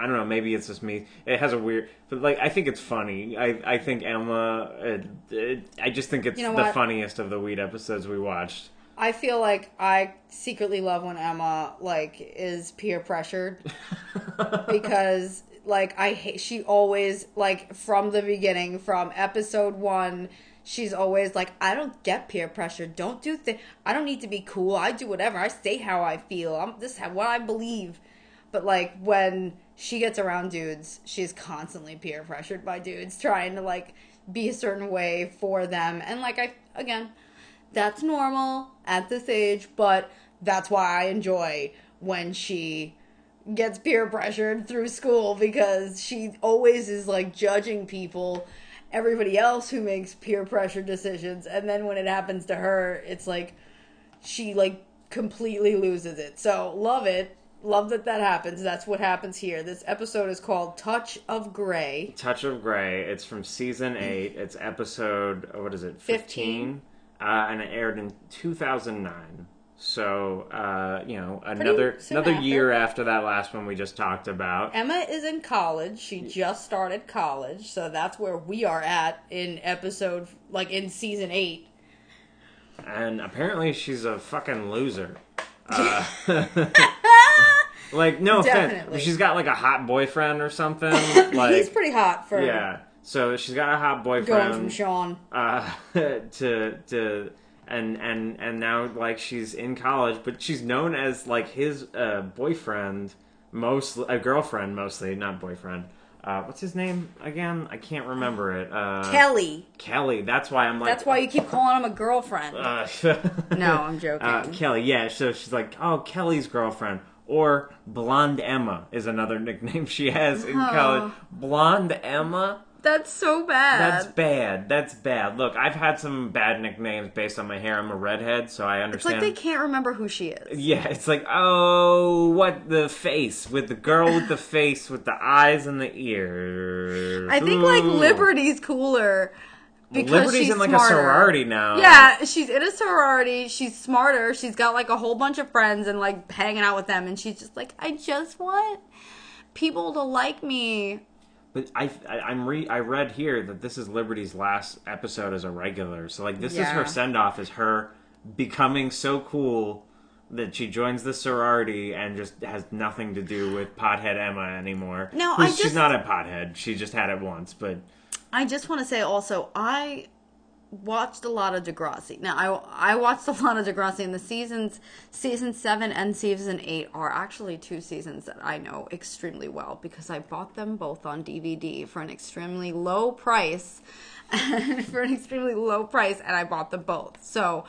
don't know. Maybe it's just me. It has a weird, but like I think it's funny. I I think Emma. It, it, I just think it's You know the funniest of the weed episodes we watched. I feel like I secretly love when Emma like is peer pressured. Because like I hate she always like from the beginning from episode 1 she's always like I don't get peer pressure. Don't do things I don't need to be cool. I do whatever. I say how I feel. I'm this how- what I believe. But like when she gets around dudes she's constantly peer pressured by dudes trying to like be a certain way for them. And like I again that's normal at this age, but that's why I enjoy when she gets peer pressured through school because she always is like judging people, everybody else who makes peer pressure decisions, and then when it happens to her, it's like she like completely loses it. So love it. Love that that happens. That's what happens here. This episode is called Touch of Grey. Touch of Grey. It's from season eight. It's episode what is it? 15. Uh, and it aired in two thousand nine. So uh, you know another another after. year after that last one we just talked about. Emma is in college. She just started college, so that's where we are at in episode, like in season eight. and apparently she's a fucking loser. Uh, like no offense, she's got like a hot boyfriend or something. Like He's pretty hot for yeah, so she's got a hot boyfriend. going from. Sean. uh, to to and and and now like she's in college, but she's known as like his uh, boyfriend, mostly a girlfriend mostly, not boyfriend. Uh, what's his name again? I can't remember it. Uh, Kelly. Kelly. That's why I'm like. That's why you keep calling him a girlfriend. Uh, no, I'm joking. Uh, Kelly, yeah. So she's like, oh, Kelly's girlfriend. Or Blonde Emma is another nickname she has in Oh. college. Blonde Emma? That's so bad. That's bad. That's bad. Look, I've had some bad nicknames based on my hair. I'm a redhead, so I understand. it's like they can't remember who she is. yeah, it's like, oh, what the face with the girl with the face with the eyes and the ears. I think like Liberty's cooler because Liberty's she's in like smarter. a sorority now. Yeah, she's in a sorority. She's smarter. She's got like a whole bunch of friends and like hanging out with them. And she's just like, I just want people to like me. But I, I I'm re I read here that this is Liberty's last episode as a regular. So like this is her send off is her becoming so cool that she joins the sorority and just has nothing to do with pothead Emma anymore. No, I she's not a pothead. She just had it once, but I just want to say also, I watched a lot of Degrassi. Now, I I watched a lot of Degrassi, and the seasons, season seven and season eight, are actually two seasons that I know extremely well because I bought them both on DVD for an extremely low price, for an extremely low price, and I bought them both. So.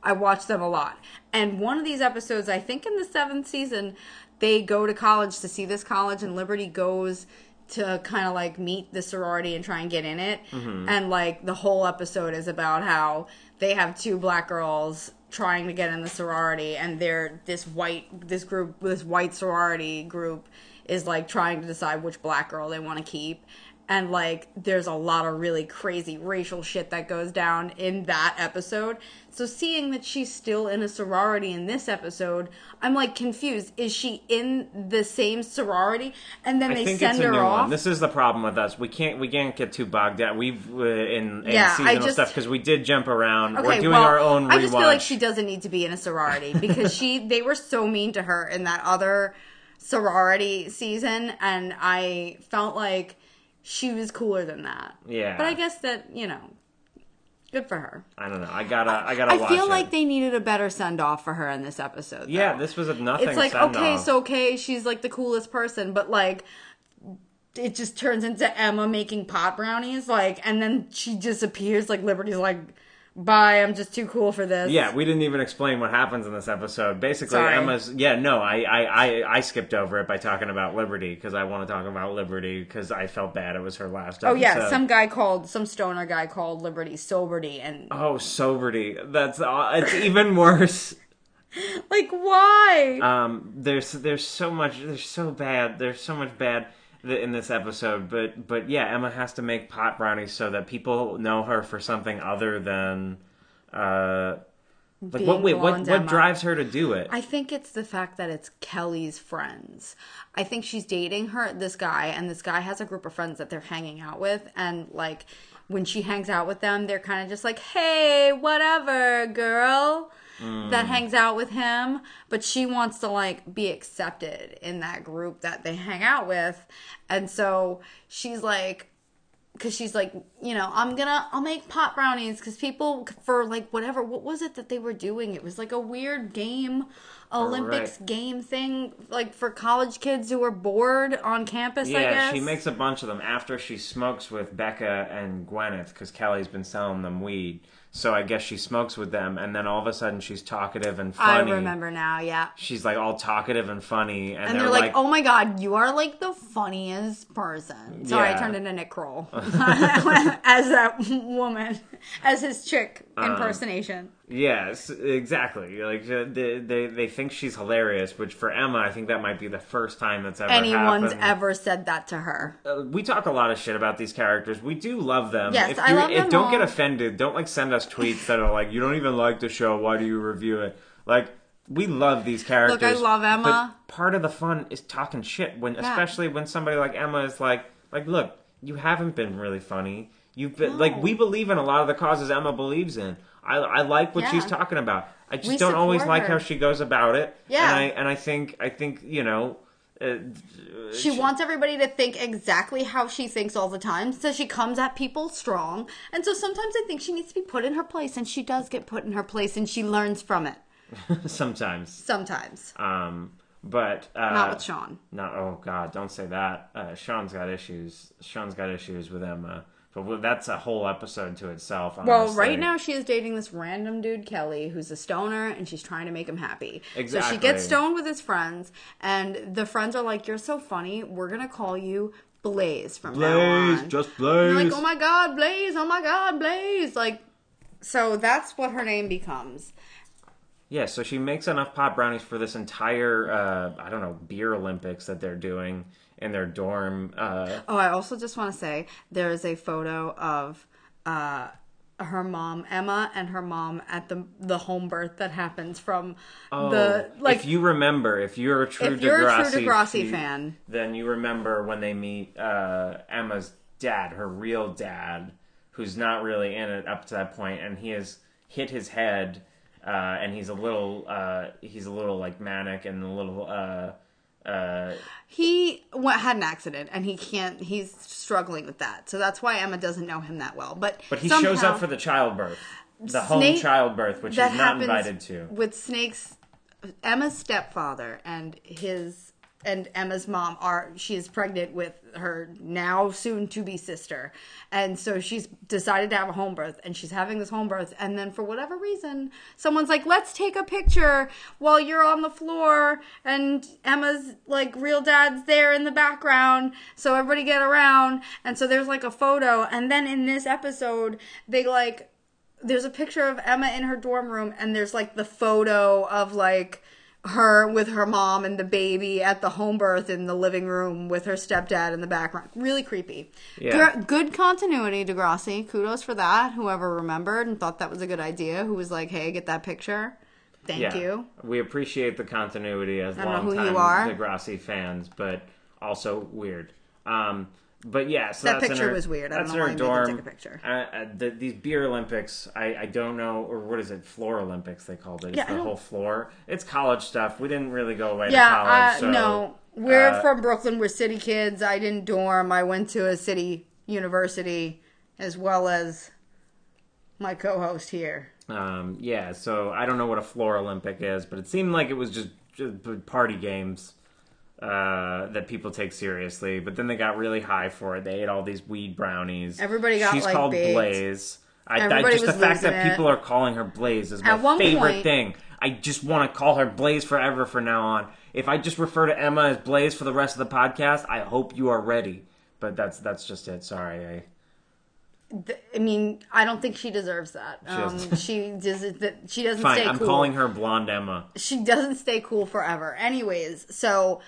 I watched them a lot. And one of these episodes, I think in the seventh season, they go to college to see this college, and Liberty goes to kind of like meet the sorority and try and get in it. Mm-hmm. And like the whole episode is about how they have two black girls trying to get in the sorority, and they're this white, this group, this white sorority group is like trying to decide which black girl they want to keep. And like there's a lot of really crazy racial shit that goes down in that episode. So seeing that she's still in a sorority in this episode, I'm like confused. Is she in the same sorority? And then I they send her off. one. This is the problem with us. We can't we can't get too bogged down. We've uh, in, in Yeah, seasonal just- stuff because we did jump around. Okay, We're doing well, our own rewatch. I just feel like she doesn't need to be in a sorority because she they were so mean to her in that other sorority season, and I felt like she was cooler than that. Yeah. but I guess that you know, good for her. I don't know. I gotta I gotta I watch feel it. like they needed a better send off for her in this episode. yeah, though. this was a nothing. it's like send okay, so okay, she's like the coolest person, but like. It just turns into Emma making pot brownies, like, and then she disappears. Like Liberty's like, "Bye, I'm just too cool for this." Yeah, we didn't even explain what happens in this episode. Basically, Sorry. Emma's. Yeah, no, I, I, I, I skipped over it by talking about Liberty because I want to talk about Liberty because I felt bad it was her last. Episode. Oh episode. yeah, some guy called some stoner guy called Liberty Soberty, and Oh, Soberty. That's uh, it's even worse. like why? Um, there's there's so much. There's so bad. There's so much bad in this episode. But but yeah, Emma has to make pot brownies so that people know her for something other than. Uh, like what? Wait, what? What Emma. drives her to do it? I think it's the fact that it's Kelly's friends. I think she's dating her this guy, and this guy has a group of friends that they're hanging out with, and like when she hangs out with them, they're kind of just like, "Hey, whatever, girl." That hangs out with him, but she wants to like be accepted in that group that they hang out with. And so she's like, because she's like, you know, I'm gonna, I'll make pot brownies because people for like whatever, what was it that they were doing? It was like a weird game, oh, Olympics Right. game thing, like for college kids who were bored on campus. I Yeah, she makes a bunch of them after she smokes with Becca and Gwyneth because Kelly's been selling them weed. So I guess she smokes with them, and then all of a sudden she's talkative and funny. I remember now, yeah. She's like all talkative and funny, and, And they're, like, "Oh my god, you are like the funniest person." Sorry, I turned into Nick Kroll as that woman, as his chick Um, impersonation. Yes, exactly. Like they, they they think she's hilarious, which for Emma, I think that might be the first time that's ever Anyone's happened. ever said that to her. Uh, we talk a lot of shit about these characters. We do love them. Yes, if I you- love if, them Don't get offended. Don't like send us tweets that are like, "You don't even like the show. Why do you review it?" Like we love these characters. Look, I love Emma. But part of the fun is talking shit when, especially when somebody like Emma is like, like, look, you haven't been really funny. You've been like, we believe in a lot of the causes Emma believes in. I, I like what she's talking about. I just We don't always support like how she goes about it. Yeah. and I and I think I think you know. Uh, She wants everybody to think exactly how she thinks all the time. So she comes at people strong. And so sometimes I think she needs to be put in her place. And she does get put in her place and she learns from it. sometimes. Sometimes. Um, but uh, Not with Sean. Not oh god, don't say that. Uh, Sean's got issues. Sean's got issues with Emma, but that's a whole episode to itself. Well, right now she is dating this random dude, Kelly, who's a stoner, and she's trying to make him happy. So she gets stoned with his friends, and the friends are like, You're so funny. We're going to call you Blaze from now on. just Blaze. like, oh my god, Blaze, oh my god, Blaze. Like, so that's what her name becomes. Yeah, so she makes enough pot brownies for this entire uh, I don't know beer Olympics that they're doing in their dorm. Uh, Oh, I also just want to say there is a photo of uh, her mom, Emma, and her mom at the the home birth that happens from the like Oh, if you remember, if you're a true if you're a Degrassi, true Degrassi fe- fan. then you remember when they meet uh, Emma's dad, her real dad, who's not really in it up to that point, and he has hit his head, uh, and he's a little, uh, he's a little like manic and a little. Uh, uh, he went, had an accident and he can't. He's struggling with that, so that's why Emma doesn't know him that well. But but he somehow, shows up for the childbirth, the home Snake- childbirth, which he's not invited to. with Snake's Emma's stepfather and his and Emma's mom are she is pregnant with her now soon to be sister. And so she's decided to have a home birth and she's having this home birth. And then for whatever reason someone's like let's take a picture while you're on the floor. And Emma's like real dad's there in the background. So everybody get around. And so there's like a photo. And then in this episode they like there's a picture of Emma in her dorm room and there's like the photo of like her with her mom and the baby at the home birth in the living room with her stepdad in the background. Really creepy. Yeah. Gr- good continuity, Degrassi. Kudos for that. Whoever remembered and thought that was a good idea, who was like, "Hey, get that picture." Thank yeah, you. We appreciate the continuity as long don't know who longtime you are. Degrassi fans, but also weird. Um, but yeah, so That picture her- was weird. I don't That's know in why her made dorm. take a picture. Uh, uh, the, these beer Olympics, I, I don't know, or what is it? Floor Olympics, they called it. It's Yeah, the whole floor. It's college stuff. We didn't really go away Yeah, to college. uh, so, no. We're uh, from Brooklyn. We're city kids. I didn't dorm. I went to a city university as well as my co-host here. Um, yeah, so I don't know what a floor Olympic is, but it seemed like it was just, just party games uh, that people take seriously. But then they got really high for it. They ate all these weed brownies. Everybody got, She's like, called baked. Blaze. I, I just the fact that it. people are calling her Blaze is my favorite point- thing. I just want to call her Blaze forever from now on. If I just refer to Emma as Blaze for the rest of the podcast, I hope you are ready. But that's that's just it. Sorry. I, I mean, I don't think she deserves that. Um, doesn't. she does. That she doesn't fine. stay I'm cool. calling her Blonde Emma. she doesn't stay cool forever. Anyways, so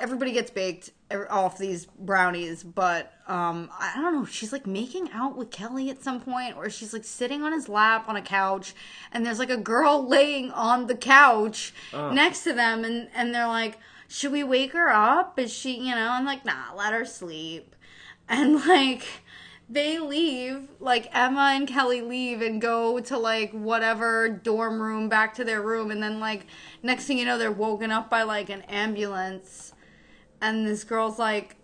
everybody gets baked off these brownies, but um, I don't know. She's like making out with Kelly at some point, or she's like sitting on his lap on a couch, and there's like a girl laying on the couch next to them, and and they're like, "Should we wake her up? Is she, you know?" I'm like, "Nah, let her sleep," and like they leave like emma and kelly leave and go to like whatever dorm room back to their room and then like next thing you know they're woken up by like an ambulance and this girl's like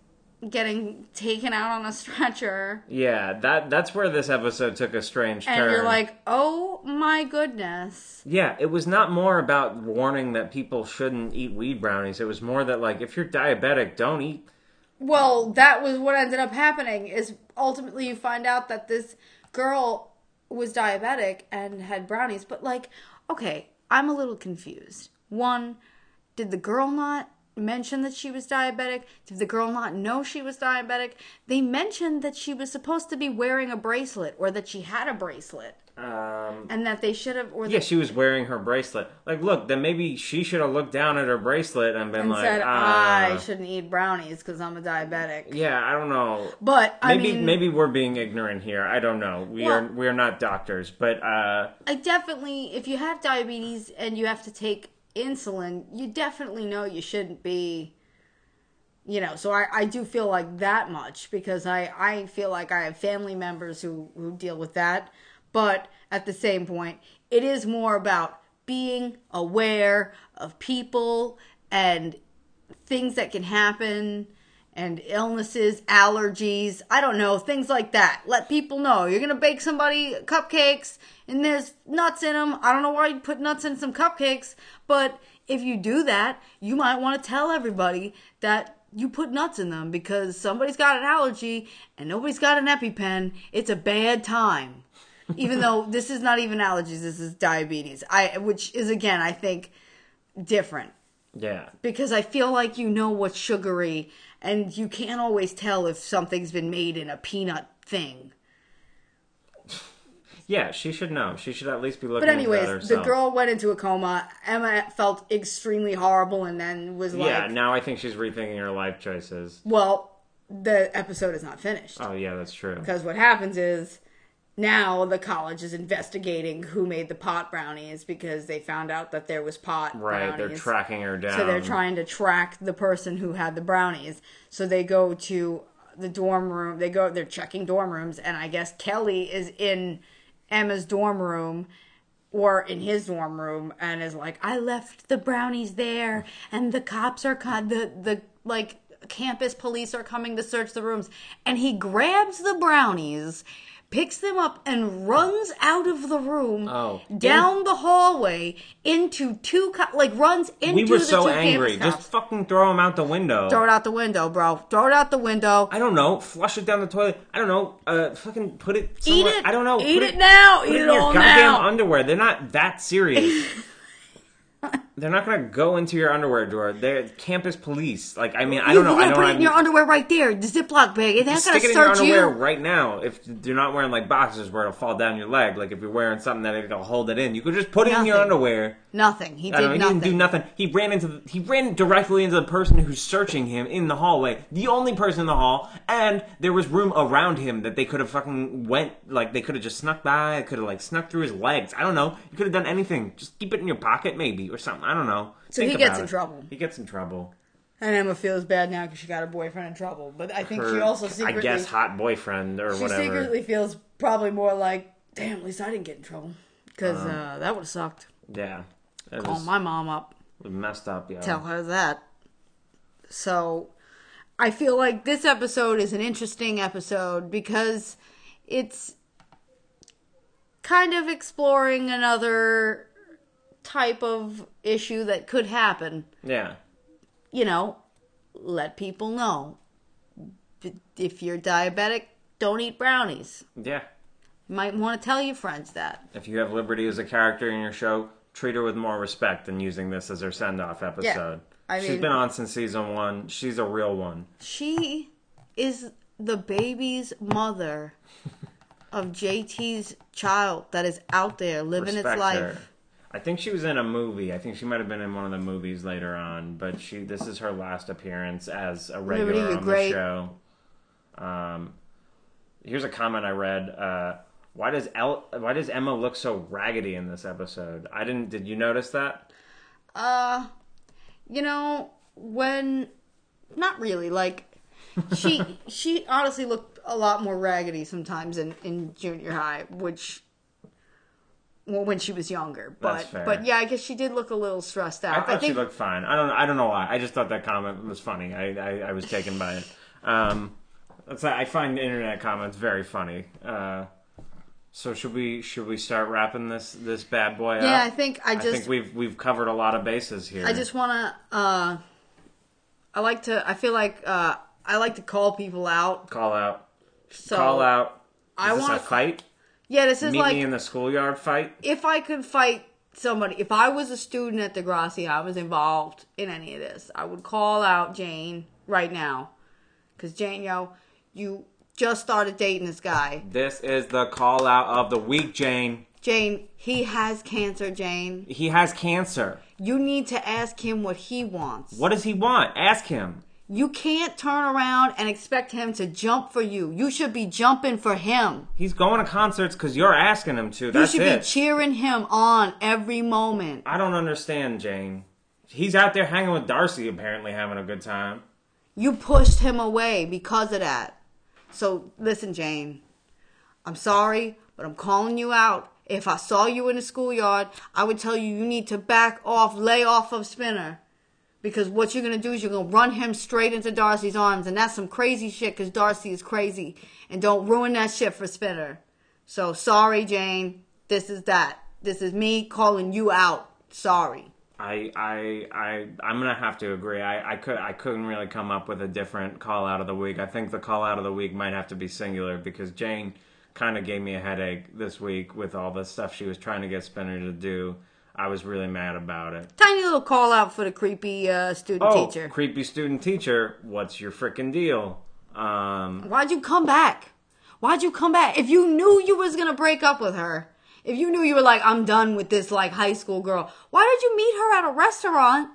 getting taken out on a stretcher Yeah, that that's where this episode took a strange and turn. And you're like oh my goodness Yeah, it was not more about warning that people shouldn't eat weed brownies. It was more that like if you're diabetic, don't eat. Well, that was what ended up happening. Is ultimately you find out that this girl was diabetic and had brownies. But like, okay, I'm a little confused. One, did the girl not mention that she was diabetic? Did the girl not know she was diabetic? They mentioned that she was supposed to be wearing a bracelet or that she had a bracelet Um, and that they should have or yeah, she was wearing her bracelet. Like, look, then maybe she should have looked down at her bracelet and been and like, said ah. I shouldn't eat brownies because I'm a diabetic. Yeah, I don't know. But I Maybe mean, maybe we're being ignorant here. I don't know. We Well- are we are not doctors, but uh, I definitely, if you have diabetes and you have to take insulin, you definitely know you shouldn't be, you know. So I, I do feel like that much because I, I feel like I have family members who, who deal with that. But at the same point, it is more about being aware of people and things that can happen and illnesses, allergies, I don't know, things like that. Let people know. You're to bake somebody cupcakes and there's nuts in them. I don't know why you put nuts in some cupcakes, but if you do that, you might want to tell everybody that you put nuts in them because somebody's got an allergy and nobody's got an EpiPen. It's a bad time. even though this is not even allergies, this is diabetes. I which is again, I think different yeah. because I feel like you know what's sugary and you can't always tell if something's been made in a peanut thing. Yeah, she should know. She should at least be looking. But anyways, the girl went into a coma. Emma felt extremely horrible and then was like, Yeah, now I think she's rethinking her life choices. well, the episode is not finished. Oh yeah, that's true. Because what happens is now the college is investigating who made the pot brownies because they found out that there was pot Right, they're brownies. tracking her down. So they're trying to track the person who had the brownies. So they go to the dorm room. They go. They're checking dorm rooms, and I guess Kelly is in Emma's dorm room or in his dorm room, and is like, "I left the brownies there, and the cops are con- the the like." Campus police are coming to search the rooms, and he grabs the brownies, picks them up, and runs out of the room, Oh. down the hallway into two co- like runs into we were the so two angry. Just cops. fucking throw him out the window. Throw it out the window, bro. Throw it out the window. I don't know. Flush it down the toilet. I don't know. Uh, fucking put it Eat it. I don't know. Eat Put it now. Put Eat it it in your all goddamn now. underwear. They're not that serious. They're not gonna go into your underwear drawer. They're campus police. Like I mean, I You- don't know. You're I gonna don't put it in your underwear right there, the Ziploc bag, they're not gonna Stick it in your underwear you. right now. If you're not wearing like boxers where it'll fall down your leg, like if you're wearing something that it'll hold it in, you could just put it in your underwear. Nothing. He I don't know, did he nothing. didn't do nothing. He ran into the, he ran directly into the person who's searching him in the hallway. The only person in the hall, and there was room around him that they could have fucking went like they could have just snuck by. Could have like snuck through his legs. I don't know. You could have done anything. Just keep it in your pocket maybe or something. I don't know. So Think he gets in it. trouble. He gets in trouble. And Emma feels bad now because she got her boyfriend in trouble. But I think she also also I guess hot boyfriend or she whatever. She secretly feels probably more like, damn, at least I didn't get in trouble because uh, that would have sucked. Yeah. It Call my mom up, We messed up, yeah. tell her that. So, I feel like this episode is an interesting episode because it's kind of exploring another type of issue that could happen. Yeah. you know, let people know. If you're diabetic, don't eat brownies. Yeah. You might want to tell your friends that. If you have Liberty as a character in your show, treat her with more respect than using this as her send off episode. Yeah, I She's mean- been on since season one. She's a real one. She is the baby's mother of JT's child that is out there living Respect its life. her. I think she was in a movie. I think she might have been in one of the movies later on, but she this is her last appearance as a regular Liberty, on great. the show. Um, here's a comment I read. Uh, why does El- why does Emma look so raggedy in this episode? I didn't. Did you notice that? Uh, you know, when not really like she she honestly looked a lot more raggedy sometimes in in junior high, which well when she was younger. But That's fair. but yeah, I guess she did look a little stressed out. I thought think she looked fine. I don't. I don't know why. I just thought that comment was funny. I I, I was taken by it. Um, I find internet comments very funny. Uh, so should we should we start wrapping this this bad boy up? yeah, I think I just I think we've we've covered a lot of bases here. I just want to uh I like to I feel like uh I like to call people out. call out. So call out. Is I wanna- a fight? Yeah, this is Meet like me in the schoolyard fight. if I could fight somebody, if I was a student at Degrassi, I was involved in any of this, I would call out Jane right now. Because, Jane, yo, you just started dating this guy. This is the call out of the week, Jane. Jane, he has cancer, Jane. He has cancer. You need to ask him what he wants. What does he want? Ask him. You can't turn around and expect him to jump for you. You should be jumping for him. He's going to concerts because you're asking him to. You should it. be cheering him on every moment. I don't understand, Jane. He's out there hanging with Darcy, apparently having a good time. You pushed him away because of that. So listen, Jane. I'm sorry, but I'm calling you out. If I saw you in the schoolyard, I would tell you you need to back off, lay off of Spinner. Because what you're gonna do is you're gonna run him straight into Darcy's arms, and that's some crazy shit. Because Darcy is crazy, and don't ruin that shit for Spinner. So sorry, Jane. This is that. This is me calling you out. Sorry. I I I I'm gonna have to agree. I, I could I couldn't really come up with a different call out of the week. I think the call out of the week might have to be singular because Jane kind of gave me a headache this week with all the stuff she was trying to get Spinner to do. I was really mad about it. Tiny little call out for the creepy uh, student Oh, teacher. creepy student teacher, what's your freaking deal? Um, Why'd you come back? Why'd you come back? If you knew you was gonna break up with her, if you knew you were like, I'm done with this like high school girl, why did you meet her at a restaurant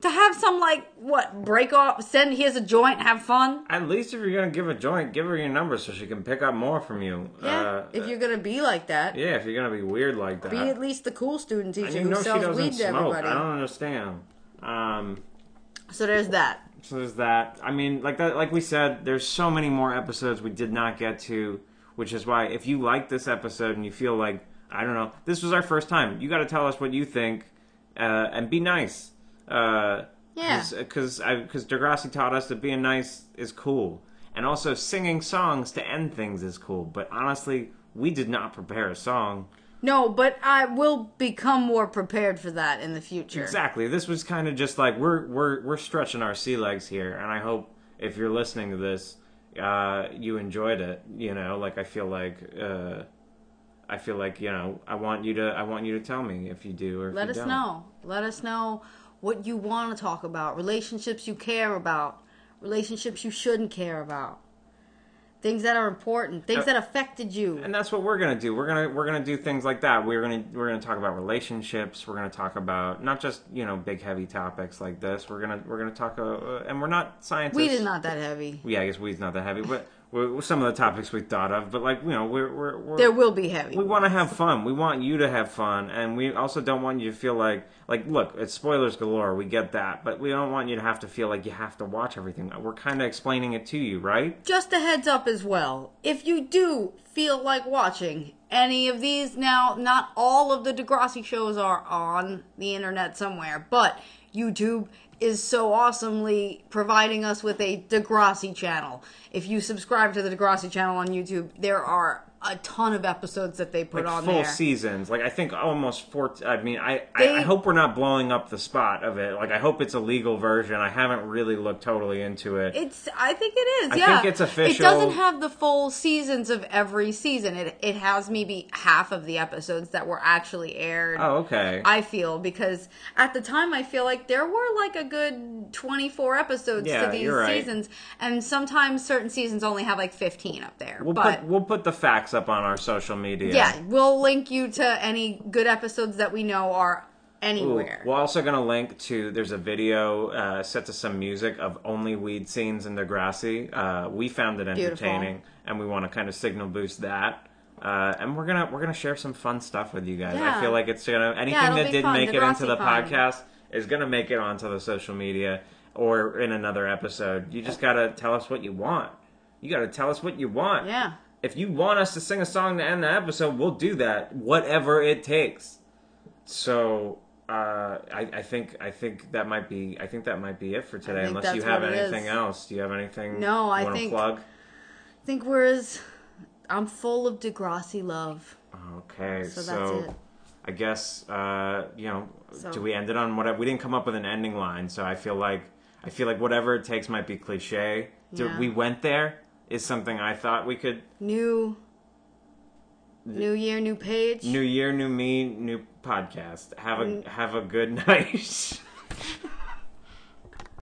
to have some like what break off? Send here's a joint, have fun. at least if you're gonna give a joint, give her your number so she can pick up more from you. Yeah, Uh, if you're gonna be like that, yeah, if you're gonna be weird like that. be at least the cool student teacher you who know she sells weed to smoke. everybody. I don't understand. Um, So there's that. so there's that. I mean, like that, like we said, there's so many more episodes we did not get to, which is why if you like this episode and you feel like I don't know, this was our first time, you got to tell us what you think uh, and be nice. Uh, Yeah. because because Degrassi taught us that being nice is cool, and also singing songs to end things is cool. But honestly, we did not prepare a song. No, but I will become more prepared for that in the future. Exactly. This was kind of just like we're we're we're stretching our sea legs here, and I hope if you're listening to this, uh, you enjoyed it. You know, like I feel like uh, I feel like you know I want you to I want you to tell me if you do or if Let you us don't. know. Let us know what you want to talk about, relationships you care about, relationships you shouldn't care about, things that are important, things Uh, that affected you. and that's what we're gonna do. We're gonna we're gonna do things like that. We're gonna we're gonna talk about relationships. We're gonna talk about not just you know big heavy topics like this. We're gonna we're gonna talk uh, and we're not scientists. Weed is not that heavy. Yeah, I guess weed's not that heavy, but we're, some of the topics we thought of. But like you know we're we're, we're There will be heavy. we want to have fun. We want you to have fun, and we also don't want you to feel like like look, it's spoilers galore. We get that, but we don't want you to have to feel like you have to watch everything. We're kind of explaining it to you, right? Just a heads up as well. If you do feel like watching any of these, now, not all of the Degrassi shows are on the internet somewhere, but YouTube is so awesomely providing us with a Degrassi channel. If you subscribe to the Degrassi channel on YouTube, there are a ton of episodes that they put Like on full there. seasons. Like I think almost four. I mean, I, I They- I hope we're not blowing up the spot of it. Like I hope it's a legal version. I haven't really looked totally into it. It's. I think it is. I yeah, think it's official. It doesn't have the full seasons of every season. It it has maybe half of the episodes that were actually aired. oh, okay. I feel because at the time I feel like there were like a good 24 episodes Yeah, to these right. seasons and sometimes certain seasons only have like 15 up there. we'll but put we'll put the facts up on our social media. yeah, we'll link you to any good episodes that we know are Ooh, anywhere. We're also going to link to there's a video uh, set to some music of only weed scenes in Degrassi. Uh, we found it Beautiful. entertaining, and we want to kind of signal boost that. Uh, and we're gonna we're gonna share some fun stuff with you guys. I feel like it's gonna anything it'll that didn't fun. make it into the fun. podcast is gonna make it onto the social media or in another episode. You just gotta tell us what you want. You gotta tell us what you want. yeah. If you want us to sing a song to end the episode, we'll do that, whatever it takes. So uh, I, I think I think that might be I think that might be it for today. Unless you have anything else, do you have anything? No, I think- plug. I think we're as I'm full of Degrassi love. Okay, So so, that's it. I guess uh, you know, So- do we end it on whatever? We didn't come up with an ending line, so I feel like I feel like whatever it takes might be cliche. Do- Yeah. We went there is something I thought we could. New New year, new page. New year, new me, new podcast. Have a have a good night.